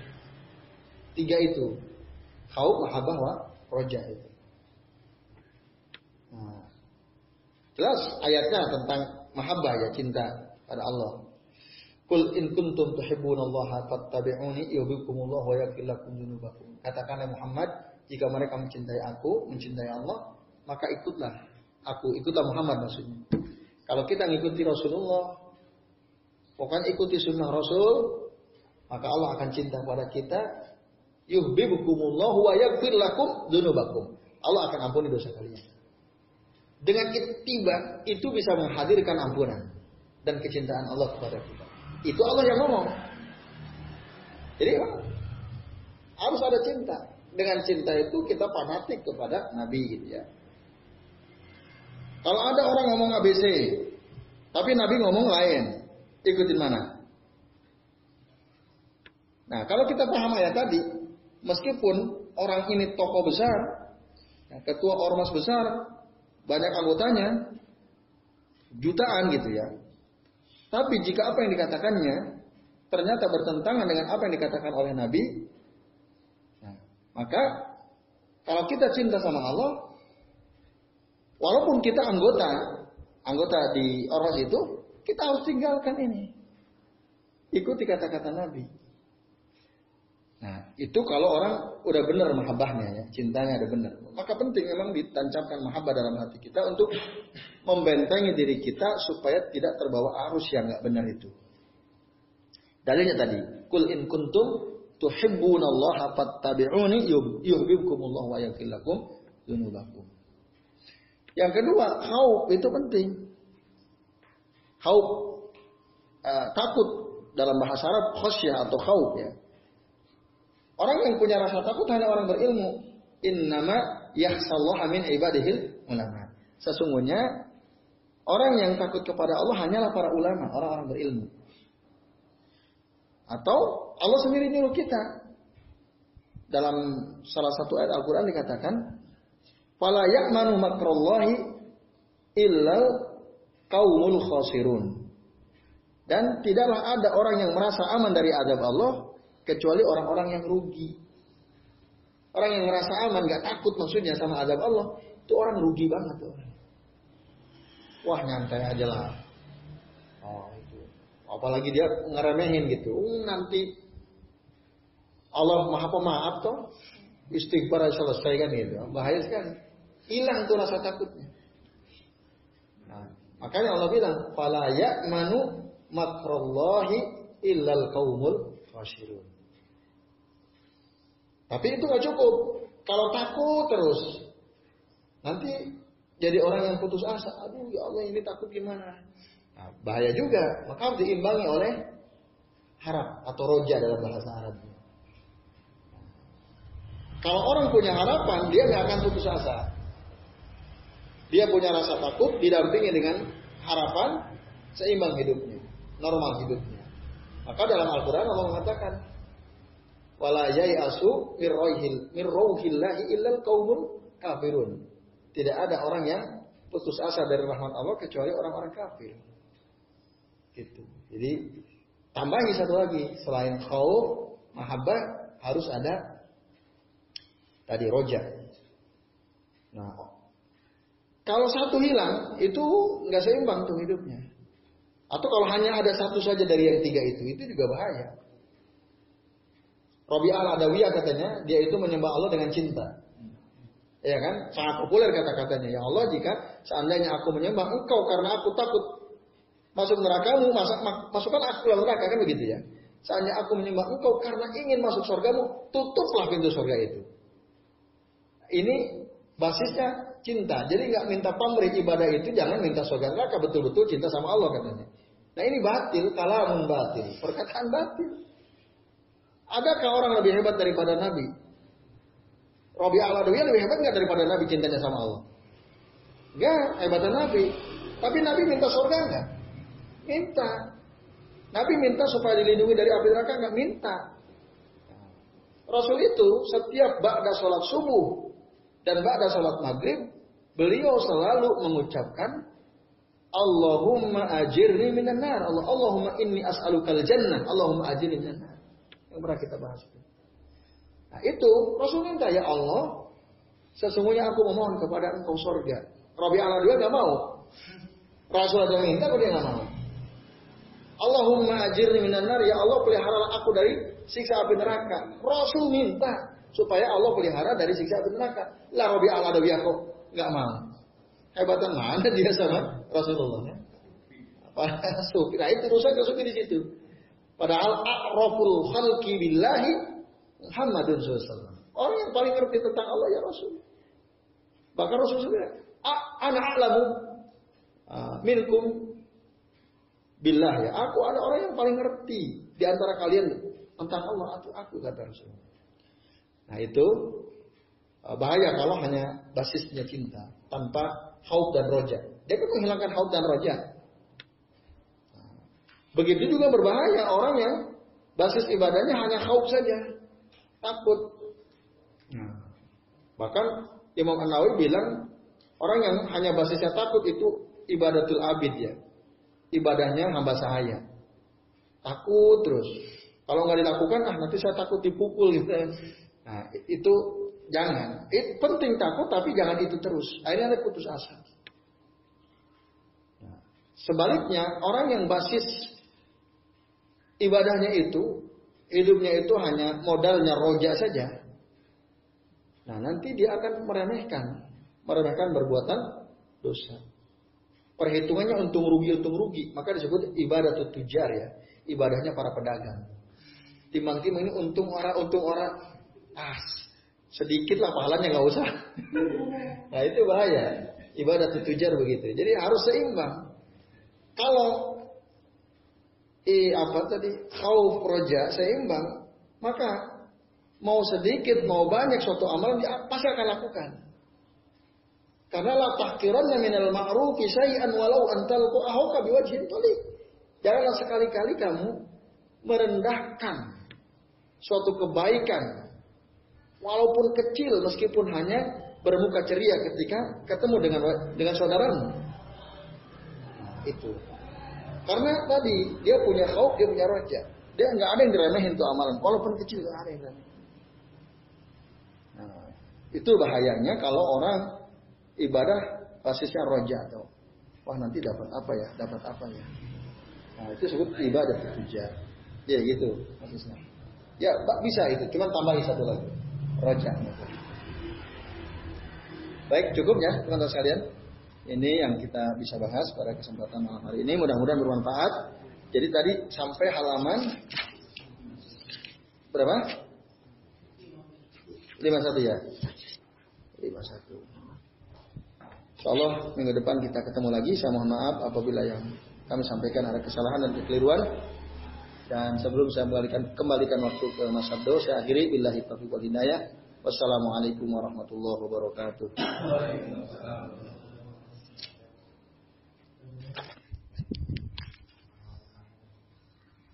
Tiga itu. Kau mahabbah wa roja itu. Nah, jelas ayatnya tentang mahabbah ya cinta pada Allah. Kul in kuntum tuhibbunallaha fattabi'uni yuhibbukumullah wa yaghfir lakum dzunubakum. Katakanlah Muhammad, jika mereka mencintai aku, mencintai Allah, maka ikutlah aku, ikutlah Muhammad maksudnya. Kalau kita ngikuti Rasulullah, pokoknya ikuti sunnah Rasul, maka Allah akan cinta pada kita. Yuhibbukumullahu wa yaghfir lakum dzunubakum. Allah akan ampuni dosa kalian. Dengan tiba itu bisa menghadirkan ampunan dan kecintaan Allah kepada kita. Itu Allah yang ngomong. Jadi harus ada cinta. Dengan cinta itu kita fanatik kepada Nabi gitu ya. Kalau ada orang ngomong ABC, tapi Nabi ngomong lain, ikutin mana? Nah, kalau kita paham ayat tadi, meskipun orang ini tokoh besar, ya, ketua ormas besar, banyak anggotanya, jutaan gitu ya. Tapi jika apa yang dikatakannya ternyata bertentangan dengan apa yang dikatakan oleh Nabi, nah, maka kalau kita cinta sama Allah, walaupun kita anggota, anggota di ormas itu, kita harus tinggalkan ini. ikuti kata-kata Nabi. Nah, itu kalau orang udah benar mahabbahnya ya, cintanya ada benar. Maka penting memang ditancapkan mahabbah dalam hati kita untuk membentengi diri kita supaya tidak terbawa arus yang nggak benar itu. Dalilnya tadi, kul in kuntum tuhibbunallaha fattabi'uni yuhibbukumullah wa yaghfir lakum dzunubakum. Yang kedua, khauf itu penting. Khauf uh, takut dalam bahasa Arab khosyah atau khauf ya. Orang yang punya rasa takut hanya orang berilmu. Innama yahsallahu min ibadihil ulama. Sesungguhnya orang yang takut kepada Allah hanyalah para ulama, orang-orang berilmu. Atau Allah sendiri nyuruh kita. Dalam salah satu ayat Al-Quran dikatakan, Fala ya'manu makrallahi illal kaumul khasirun. Dan tidaklah ada orang yang merasa aman dari adab Allah kecuali orang-orang yang rugi. Orang yang merasa aman, gak takut maksudnya sama adab Allah, itu orang rugi banget tuh. Wah nyantai aja lah. Oh itu. Apalagi dia ngeremehin gitu. Uh, nanti Allah maha pemaaf toh. Istighfar selesai kan gitu. Bahaya sekali. Hilang tuh rasa takutnya. Nah, makanya Allah bilang, "Fala ya'manu makrallahi illal qaumul khasirun." Tapi itu nggak cukup. Kalau takut terus, nanti jadi orang yang putus asa. Aduh, ya Allah ini takut gimana? Nah, bahaya juga. Maka diimbangi oleh harap atau roja dalam bahasa Arab. Kalau orang punya harapan, dia nggak akan putus asa. Dia punya rasa takut, didampingi dengan harapan, seimbang hidupnya, normal hidupnya. Maka dalam Al-Quran Allah mengatakan, wala asu mirrohillahi illal kaumul kafirun. Tidak ada orang yang putus asa dari rahmat Allah kecuali orang-orang kafir. Gitu. Jadi tambahi satu lagi selain khauf, mahabbah harus ada Tadi roja. Nah, kalau satu hilang, itu nggak seimbang tuh hidupnya. Atau kalau hanya ada satu saja dari yang tiga itu, itu juga bahaya. Robi al Adawiyah katanya, dia itu menyembah Allah dengan cinta. Ya kan? Sangat populer kata-katanya. Ya Allah, jika seandainya aku menyembah engkau karena aku takut masuk nerakamu, masuk, masukkan aku ke neraka, kan begitu ya. Seandainya aku menyembah engkau karena ingin masuk surgamu, tutuplah pintu surga itu ini basisnya cinta. Jadi nggak minta pamrih ibadah itu jangan minta surga neraka betul-betul cinta sama Allah katanya. Nah ini batil, kalamun batil, perkataan batil. Adakah orang lebih hebat daripada Nabi? Robi al lebih hebat nggak daripada Nabi cintanya sama Allah? Enggak, hebatnya Nabi. Tapi Nabi minta surga enggak? Minta. Nabi minta supaya dilindungi dari api neraka enggak minta. Rasul itu setiap ba'da sholat subuh dan pada salat maghrib, beliau selalu mengucapkan Allahumma ajirni minan nar. Allah, Allahumma inni as'alukal jannah. Allahumma ajirni minan nar. Yang pernah kita bahas itu. Nah itu Rasul minta ya Allah, sesungguhnya aku memohon kepada engkau surga. Rabi Allah juga nggak mau. Rasul ada minta, kok dia nggak mau. Allahumma ajirni minan nar. Ya Allah peliharalah aku dari siksa api neraka. Rasul minta supaya Allah pelihara dari siksa api neraka. Lah Robi Allah ada kok nggak mau. Hebatan mana dia sama Rasulullah? Para sufi. Nah itu rusak sufi di situ. Padahal a'raful khalqi billahi Muhammadun SAW. Orang yang paling ngerti tentang Allah ya Rasul. Bahkan Rasul sendiri, anak alamu minkum billah ya. Aku ada orang yang paling ngerti di antara kalian tentang Allah. Aku, aku kata Rasul. Nah itu uh, bahaya kalau hanya basisnya cinta tanpa haud dan roja. Dia kan menghilangkan haud dan roja. Begitu juga berbahaya orang yang basis ibadahnya hanya haud saja, takut. Nah, bahkan Imam An Nawawi bilang orang yang hanya basisnya takut itu ibadatul abid ya, ibadahnya hamba sahaya. Takut terus. Kalau nggak dilakukan, ah nanti saya takut dipukul gitu. Nah, itu jangan. Itu penting takut tapi jangan itu terus. Akhirnya ada putus asa. Nah, sebaliknya, orang yang basis ibadahnya itu, hidupnya itu hanya modalnya roja saja. Nah nanti dia akan meremehkan, meremehkan perbuatan dosa. Perhitungannya untung rugi untung rugi, maka disebut ibadah tujar ya, ibadahnya para pedagang. Timang-timang ini untung orang untung orang, pas sedikit lah pahalanya nggak usah. nah itu bahaya. Ibadah tujar begitu. Jadi harus seimbang. Kalau i apa tadi khauf roja seimbang, maka mau sedikit mau banyak suatu amalan dia pasti akan lakukan. Karena la tahkirannya minal ma'rufi syai'an walau antal ahauka biwajhin tali. Janganlah sekali-kali kamu merendahkan suatu kebaikan walaupun kecil meskipun hanya bermuka ceria ketika ketemu dengan dengan saudaramu. Itu. Karena tadi dia punya khauf, dia punya roja. Dia nggak ada yang diremehin tuh amalan, walaupun kecil nggak ada yang diremehin. Nah, itu bahayanya kalau orang ibadah basisnya roja atau wah nanti dapat apa ya, dapat apa ya. Nah, itu sebut ibadah tujuan. Ya gitu basisnya. Ya bisa itu, cuman tambahin satu lagi. Roja. Baik, cukup ya teman-teman sekalian. Ini yang kita bisa bahas pada kesempatan malam hari ini. Mudah-mudahan bermanfaat. Jadi tadi sampai halaman berapa? 51 ya. 51. Insya Allah minggu depan kita ketemu lagi. Saya mohon maaf apabila yang kami sampaikan ada kesalahan dan kekeliruan. Dan sebelum saya kembalikan, kembalikan waktu ke Mas Abdo, saya akhiri billahi taufiq wal. Wassalamualaikum warahmatullahi wabarakatuh.